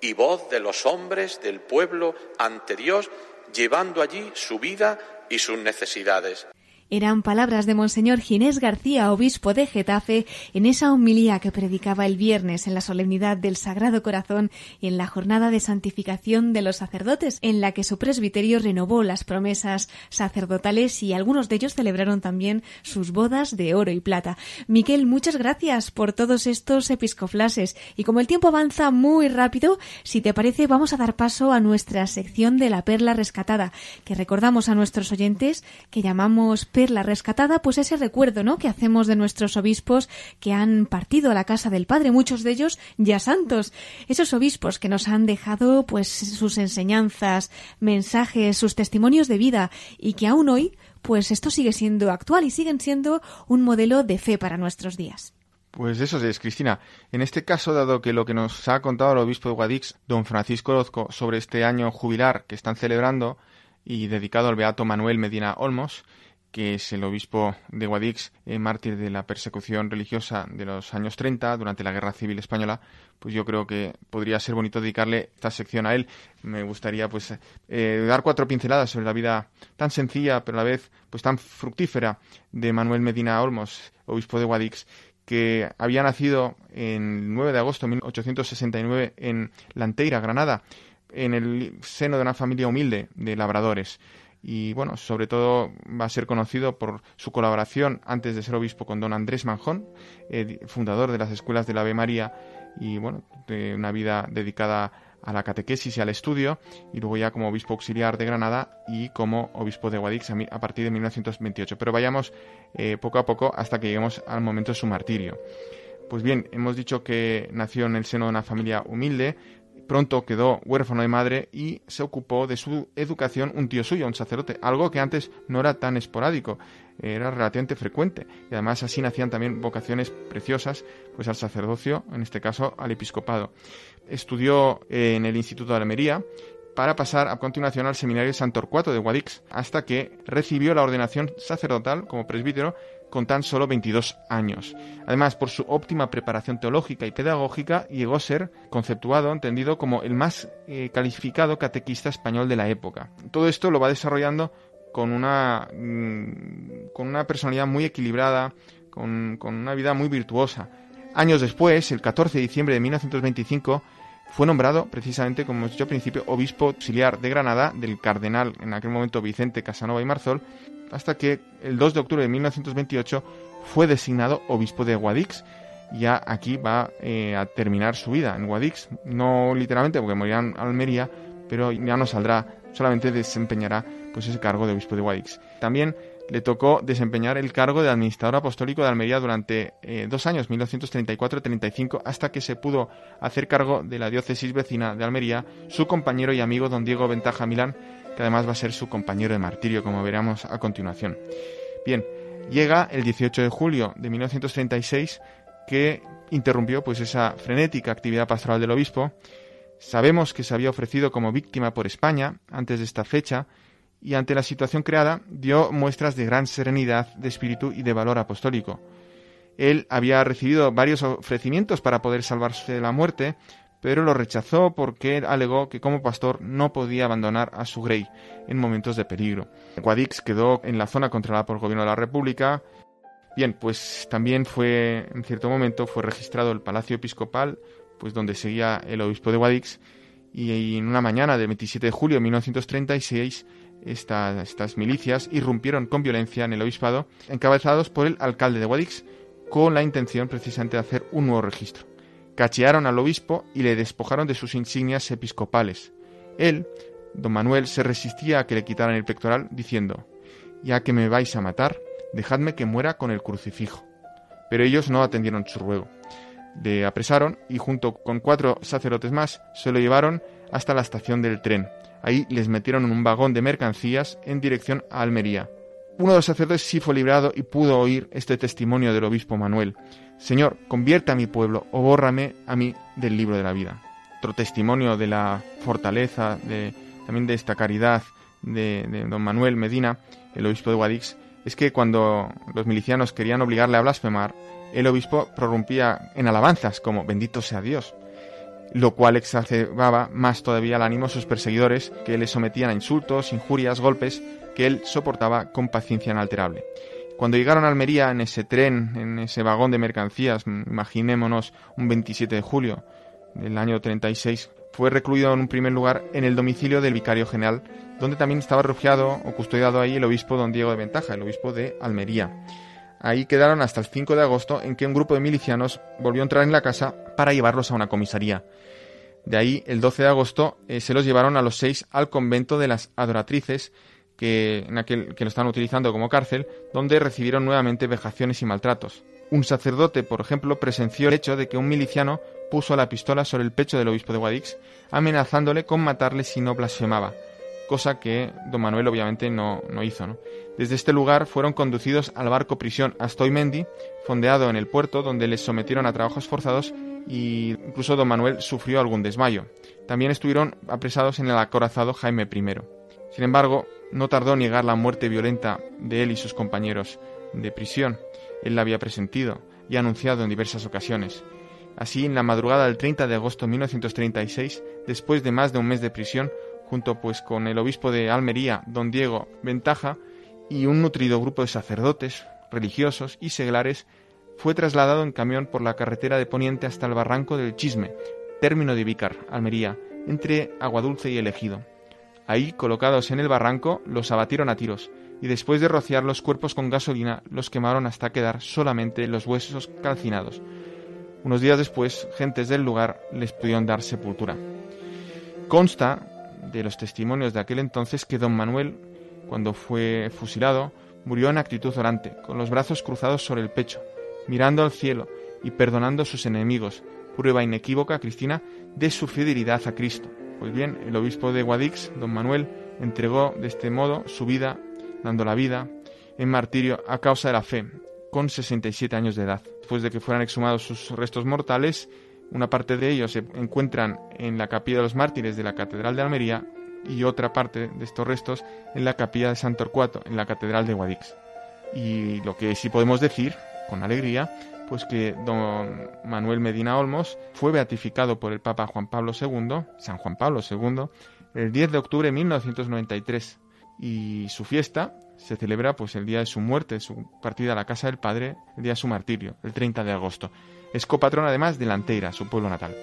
y voz de los hombres del pueblo ante Dios, llevando allí su vida y sus necesidades. Eran palabras de Monseñor Ginés García, obispo de Getafe, en esa homilía que predicaba el viernes en la solemnidad del Sagrado Corazón y en la jornada de santificación de los sacerdotes, en la que su presbiterio renovó las promesas sacerdotales y algunos de ellos celebraron también sus bodas de oro y plata. Miquel, muchas gracias por todos estos episcoflases y como el tiempo avanza muy rápido, si te parece vamos a dar paso a nuestra sección de la perla rescatada, que recordamos a nuestros oyentes que llamamos la rescatada, pues ese recuerdo, ¿no? Que hacemos de nuestros obispos que han partido a la casa del Padre, muchos de ellos ya santos. Esos obispos que nos han dejado, pues, sus enseñanzas, mensajes, sus testimonios de vida y que aún hoy, pues esto sigue siendo actual y siguen siendo un modelo de fe para nuestros días. Pues eso es, Cristina. En este caso, dado que lo que nos ha contado el obispo de Guadix, don Francisco Orozco, sobre este año jubilar que están celebrando y dedicado al beato Manuel Medina Olmos, que es el obispo de Guadix, eh, mártir de la persecución religiosa de los años 30 durante la Guerra Civil Española, pues yo creo que podría ser bonito dedicarle esta sección a él. Me gustaría pues eh, dar cuatro pinceladas sobre la vida tan sencilla, pero a la vez pues tan fructífera de Manuel Medina Olmos, obispo de Guadix, que había nacido en 9 de agosto de 1869 en Lanteira, Granada, en el seno de una familia humilde de labradores y bueno, sobre todo va a ser conocido por su colaboración antes de ser obispo con don Andrés Manjón, fundador de las escuelas de la Ave María y bueno, de una vida dedicada a la catequesis y al estudio, y luego ya como obispo auxiliar de Granada y como obispo de Guadix a partir de 1928. Pero vayamos eh, poco a poco hasta que lleguemos al momento de su martirio. Pues bien, hemos dicho que nació en el seno de una familia humilde, Pronto quedó huérfano de madre y se ocupó de su educación un tío suyo, un sacerdote, algo que antes no era tan esporádico, era relativamente frecuente. Y además así nacían también vocaciones preciosas, pues al sacerdocio, en este caso al episcopado. Estudió en el Instituto de Almería para pasar a continuación al seminario de San Torcuato de Guadix, hasta que recibió la ordenación sacerdotal como presbítero con tan solo 22 años. Además, por su óptima preparación teológica y pedagógica, llegó a ser conceptuado, entendido como el más eh, calificado catequista español de la época. Todo esto lo va desarrollando con una, mm, con una personalidad muy equilibrada, con, con una vida muy virtuosa. Años después, el 14 de diciembre de 1925, fue nombrado precisamente, como hemos dicho al principio, obispo auxiliar de Granada del cardenal en aquel momento Vicente Casanova y Marzol, hasta que el 2 de octubre de 1928 fue designado obispo de Guadix. Ya aquí va eh, a terminar su vida en Guadix, no literalmente porque morirá en Almería, pero ya no saldrá, solamente desempeñará pues ese cargo de obispo de Guadix. También le tocó desempeñar el cargo de administrador apostólico de Almería durante eh, dos años, 1934-35, hasta que se pudo hacer cargo de la diócesis vecina de Almería su compañero y amigo don Diego Ventaja Milán, que además va a ser su compañero de martirio, como veremos a continuación. Bien, llega el 18 de julio de 1936, que interrumpió pues esa frenética actividad pastoral del obispo. Sabemos que se había ofrecido como víctima por España antes de esta fecha, y ante la situación creada dio muestras de gran serenidad de espíritu y de valor apostólico. Él había recibido varios ofrecimientos para poder salvarse de la muerte, pero lo rechazó porque alegó que como pastor no podía abandonar a su grey en momentos de peligro. Guadix quedó en la zona controlada por el gobierno de la República. Bien, pues también fue, en cierto momento, fue registrado el Palacio Episcopal, pues donde seguía el obispo de Guadix, y en una mañana del 27 de julio de 1936 estas milicias irrumpieron con violencia en el obispado, encabezados por el alcalde de Guadix, con la intención precisamente de hacer un nuevo registro. Cachearon al obispo y le despojaron de sus insignias episcopales. Él, don Manuel, se resistía a que le quitaran el pectoral, diciendo, Ya que me vais a matar, dejadme que muera con el crucifijo. Pero ellos no atendieron su ruego. Le apresaron y junto con cuatro sacerdotes más se lo llevaron hasta la estación del tren, Ahí les metieron en un vagón de mercancías en dirección a Almería. Uno de los sacerdotes sí fue librado y pudo oír este testimonio del obispo Manuel. Señor, convierte a mi pueblo o bórrame a mí del libro de la vida. Otro testimonio de la fortaleza, de, también de esta caridad de, don Manuel Medina, el obispo de Guadix, es que cuando los milicianos querían obligarle a blasfemar, el obispo prorrumpía en alabanzas como bendito sea Dios lo cual exacerbaba más todavía el ánimo a sus perseguidores, que le sometían a insultos, injurias, golpes, que él soportaba con paciencia inalterable. Cuando llegaron a Almería en ese tren, en ese vagón de mercancías, imaginémonos un 27 de julio del año 36, fue recluido en un primer lugar en el domicilio del vicario general, donde también estaba refugiado o custodiado ahí el obispo don Diego de Ventaja, el obispo de Almería. Ahí quedaron hasta el 5 de agosto en que un grupo de milicianos volvió a entrar en la casa para llevarlos a una comisaría. De ahí, el 12 de agosto, eh, se los llevaron a los seis al convento de las adoratrices, que, lo estaban utilizando como cárcel, donde recibieron nuevamente vejaciones y maltratos. Un sacerdote, por ejemplo, presenció el hecho de que un miliciano puso la pistola sobre el pecho del obispo de Guadix, amenazándole con matarle si no blasfemaba, cosa que don Manuel obviamente no, no hizo. Desde este lugar fueron conducidos al barco prisión Astoimendi, fondeado en el puerto, donde les sometieron a trabajos forzados y incluso don Manuel sufrió algún desmayo. También estuvieron apresados en el acorazado Jaime I. Sin embargo, no tardó en negar la muerte violenta de él y sus compañeros de prisión. Él la había presentido y anunciado en diversas ocasiones. Así, en la madrugada del 30 de agosto de 1936, después de más de un mes de prisión, junto pues con el obispo de Almería, don Diego Ventaja, y un nutrido grupo de sacerdotes, religiosos y seglares, fue trasladado en camión por la carretera de Poniente hasta el barranco del Chisme, término de Vícar, Almería, entre Aguadulce y El Ejido. Ahí, colocados en el barranco, los abatieron a tiros, y después de rociar los cuerpos con gasolina, los quemaron hasta quedar solamente los huesos calcinados. Unos días después, gentes del lugar les pudieron dar sepultura. Consta de los testimonios de aquel entonces que don Manuel, cuando fue fusilado, murió en actitud orante, con los brazos cruzados sobre el pecho, mirando al cielo y perdonando a sus enemigos, prueba inequívoca, Cristina, de su fidelidad a Cristo. Pues bien, el obispo de Guadix, don Manuel, entregó de este modo su vida, dando la vida en martirio a causa de la fe, con 67 años de edad. Después de que fueran exhumados sus restos mortales, una parte de ellos se encuentran en la capilla de los mártires de la Catedral de Almería y otra parte de estos restos en la capilla de San Torcuato, en la Catedral de Guadix. Y lo que sí podemos decir, con alegría, pues que don Manuel Medina Olmos fue beatificado por el Papa Juan Pablo II, San Juan Pablo II, el 10 de octubre de 1993 y su fiesta se celebra pues el día de su muerte, su partida a la casa del Padre, el día de su martirio, el 30 de agosto. Es copatrón además de Lanteira, su pueblo natal.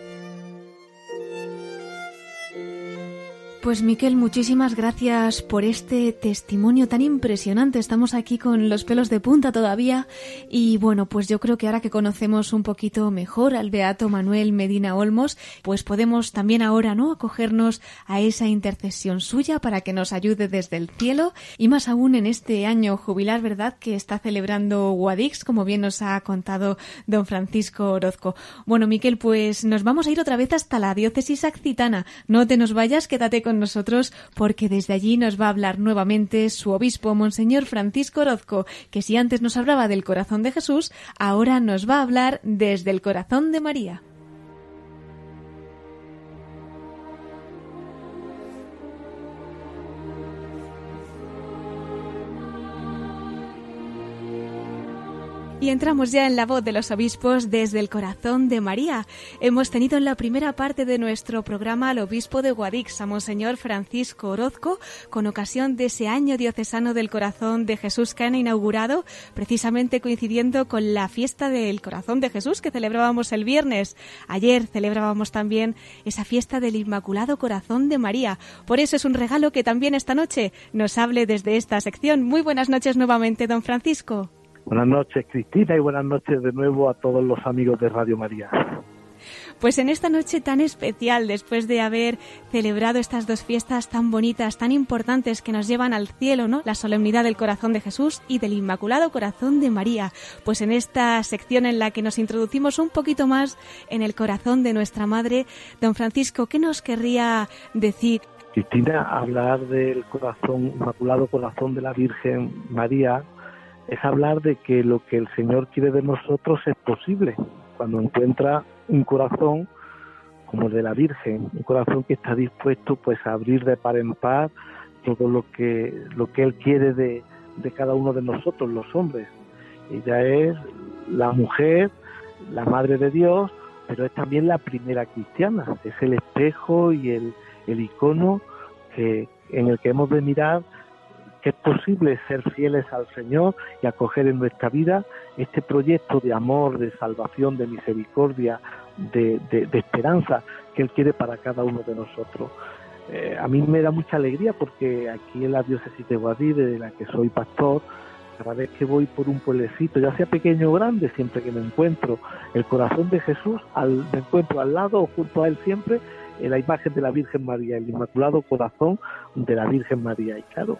Pues Miquel, muchísimas gracias por este testimonio tan impresionante. Estamos aquí con los pelos de punta todavía y bueno, pues yo creo que ahora que conocemos un poquito mejor al beato Manuel Medina Olmos, pues podemos también ahora, ¿no?, acogernos a esa intercesión suya para que nos ayude desde el cielo y más aún en este año jubilar, ¿verdad?, que está celebrando Guadix, como bien nos ha contado don Francisco Orozco. Bueno, Miquel, pues nos vamos a ir otra vez hasta la diócesis accitana. No te nos vayas, quédate con nosotros porque desde allí nos va a hablar nuevamente su obispo, Monseñor Francisco Orozco, que si antes nos hablaba del corazón de Jesús, ahora nos va a hablar desde el corazón de María. Y entramos ya en la voz de los obispos desde el corazón de María. Hemos tenido en la primera parte de nuestro programa al obispo de Guadix, a Monseñor Francisco Orozco, con ocasión de ese año diocesano del corazón de Jesús que han inaugurado, precisamente coincidiendo con la fiesta del corazón de Jesús que celebrábamos el viernes. Ayer celebrábamos también esa fiesta del Inmaculado Corazón de María. Por eso es un regalo que también esta noche nos hable desde esta sección. Muy buenas noches nuevamente, don Francisco. Buenas noches, Cristina, y buenas noches de nuevo a todos los amigos de Radio María. Pues en esta noche tan especial, después de haber celebrado estas dos fiestas tan bonitas, tan importantes que nos llevan al cielo, ¿no? La solemnidad del corazón de Jesús y del Inmaculado Corazón de María. Pues en esta sección en la que nos introducimos un poquito más en el corazón de nuestra Madre, don Francisco, ¿qué nos querría decir? Cristina, hablar del corazón, Inmaculado Corazón de la Virgen María, es hablar de que lo que el Señor quiere de nosotros es posible cuando encuentra un corazón como el de la Virgen, un corazón que está dispuesto pues a abrir de par en par todo lo que lo que él quiere de, de cada uno de nosotros, los hombres. Ella es la mujer, la madre de Dios, pero es también la primera cristiana, es el espejo y el, el icono que, en el que hemos de mirar es posible ser fieles al Señor y acoger en nuestra vida este proyecto de amor, de salvación, de misericordia, de, esperanza que Él quiere para cada uno de nosotros. Eh, a mí me da mucha alegría porque aquí en la diócesis de Guadire, de la que soy pastor, cada vez que voy por un pueblecito, ya sea pequeño o grande, siempre que me encuentro el corazón de Jesús, al, me encuentro al lado o junto a Él siempre en la imagen de la Virgen María, el Inmaculado Corazón de la Virgen María. Y claro,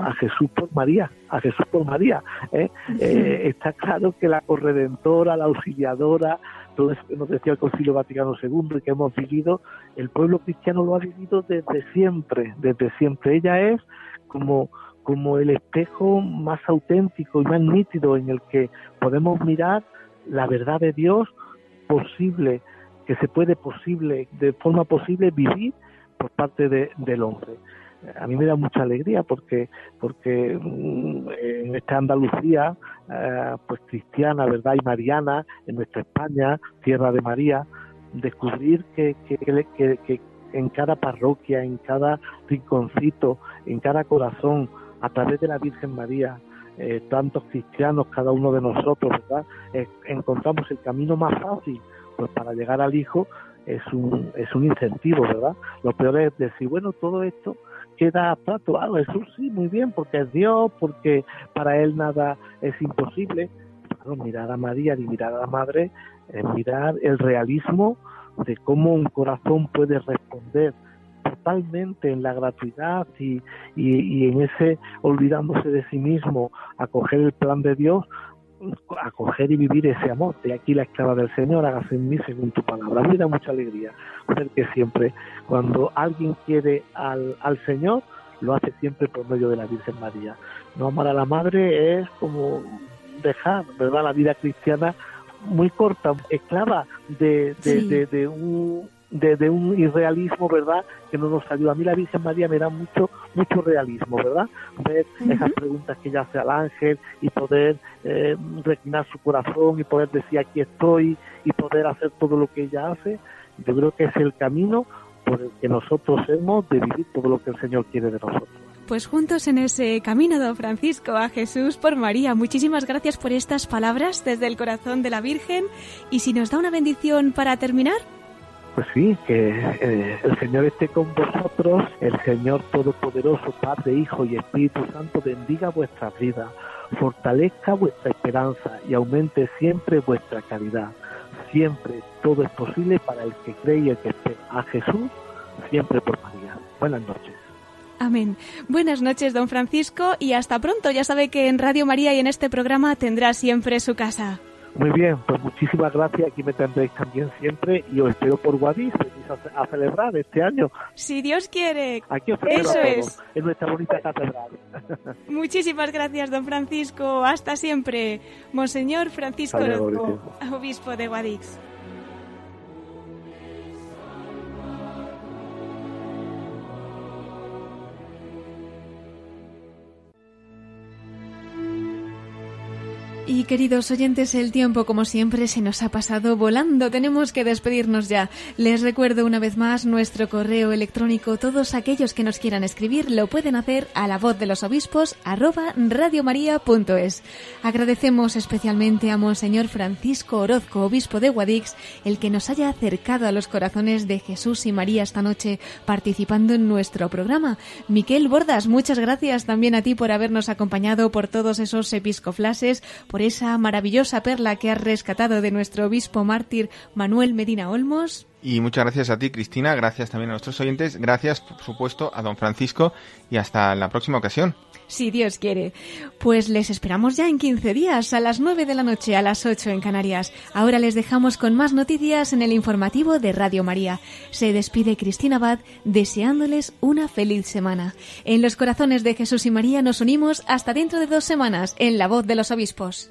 a Jesús por María, a Jesús por María. ¿eh? Eh, está claro que la corredentora, la auxiliadora, todo eso que nos decía el Concilio Vaticano II y que hemos vivido, el pueblo cristiano lo ha vivido desde siempre, desde siempre. Ella es como como el espejo más auténtico y más nítido en el que podemos mirar la verdad de Dios posible, que se puede posible, de forma posible vivir por parte de, del hombre a mí me da mucha alegría porque porque mm, en esta Andalucía eh, pues cristiana verdad y mariana en nuestra España tierra de María descubrir que, que, que, que en cada parroquia en cada rinconcito en cada corazón a través de la Virgen María eh, tantos cristianos cada uno de nosotros verdad eh, encontramos el camino más fácil pues para llegar al hijo es un es un incentivo verdad lo peor es decir bueno todo esto queda. Ah, Jesús sí, muy bien, porque es Dios, porque para Él nada es imposible. Claro, mirar a María y mirar a la Madre es mirar el realismo de cómo un corazón puede responder totalmente en la gratuidad y, y, y en ese olvidándose de sí mismo, acoger el plan de Dios, acoger y vivir ese amor. De aquí la esclava del Señor, hágase en mí según tu palabra. A mí da mucha alegría ver que siempre, cuando alguien quiere al, al Señor, lo hace siempre por medio de la Virgen María. No amar a la Madre es como dejar, ¿verdad?, la vida cristiana muy corta, esclava de, de, Sí. de, de un de, de un irrealismo, ¿verdad?, que no nos ayuda. A mí la Virgen María me da mucho, mucho realismo, ¿verdad? Ver esas preguntas que ella hace al ángel y poder eh, reclinar su corazón y poder decir aquí estoy y poder hacer todo lo que ella hace. Yo creo que es el camino por el que nosotros hemos de vivir todo lo que el Señor quiere de nosotros. Pues juntos en ese camino, don Francisco, a Jesús por María. Muchísimas gracias por estas palabras desde el corazón de la Virgen. Y si nos da una bendición para terminar. Pues sí, que eh, el Señor esté con vosotros, el Señor Todopoderoso, Padre, Hijo y Espíritu Santo bendiga vuestra vida, fortalezca vuestra esperanza y aumente siempre vuestra caridad. Siempre todo es posible para el que cree y el que espera. A Jesús, siempre por María. Buenas noches. Amén. Buenas noches, don Francisco, y hasta pronto. Ya sabe que en Radio María y en este programa tendrá siempre su casa. Muy bien, pues muchísimas gracias. Aquí me tendréis también siempre y os espero por Guadix. A, a celebrar este año. Si Dios quiere. Aquí os espero Eso a todos, es. en nuestra bonita catedral. Muchísimas gracias, don Francisco. Hasta siempre. Monseñor Francisco Orozco, obispo de Guadix. Y queridos oyentes, el tiempo como siempre se nos ha pasado volando. Tenemos que despedirnos ya. Les recuerdo una vez más nuestro correo electrónico. Todos aquellos que nos quieran escribir lo pueden hacer a la voz de los obispos arroba radiomaria.es. Agradecemos especialmente a Monseñor Francisco Orozco, obispo de Guadix, el que nos haya acercado a los corazones de Jesús y María esta noche participando en nuestro programa. Miquel Bordas, muchas gracias también a ti por habernos acompañado por todos esos episcoflases, por esa maravillosa perla que has rescatado de nuestro obispo mártir Manuel Medina Olmos. Y muchas gracias a ti, Cristina. Gracias también a nuestros oyentes. Gracias, por supuesto, a don Francisco. Y hasta la próxima ocasión. Si Dios quiere. Pues les esperamos ya en 15 días, a las 9 de la noche, a las 8 en Canarias. Ahora les dejamos con más noticias en el informativo de Radio María. Se despide Cristina Abad deseándoles una feliz semana. En los corazones de Jesús y María nos unimos hasta dentro de dos semanas en La Voz de los Obispos.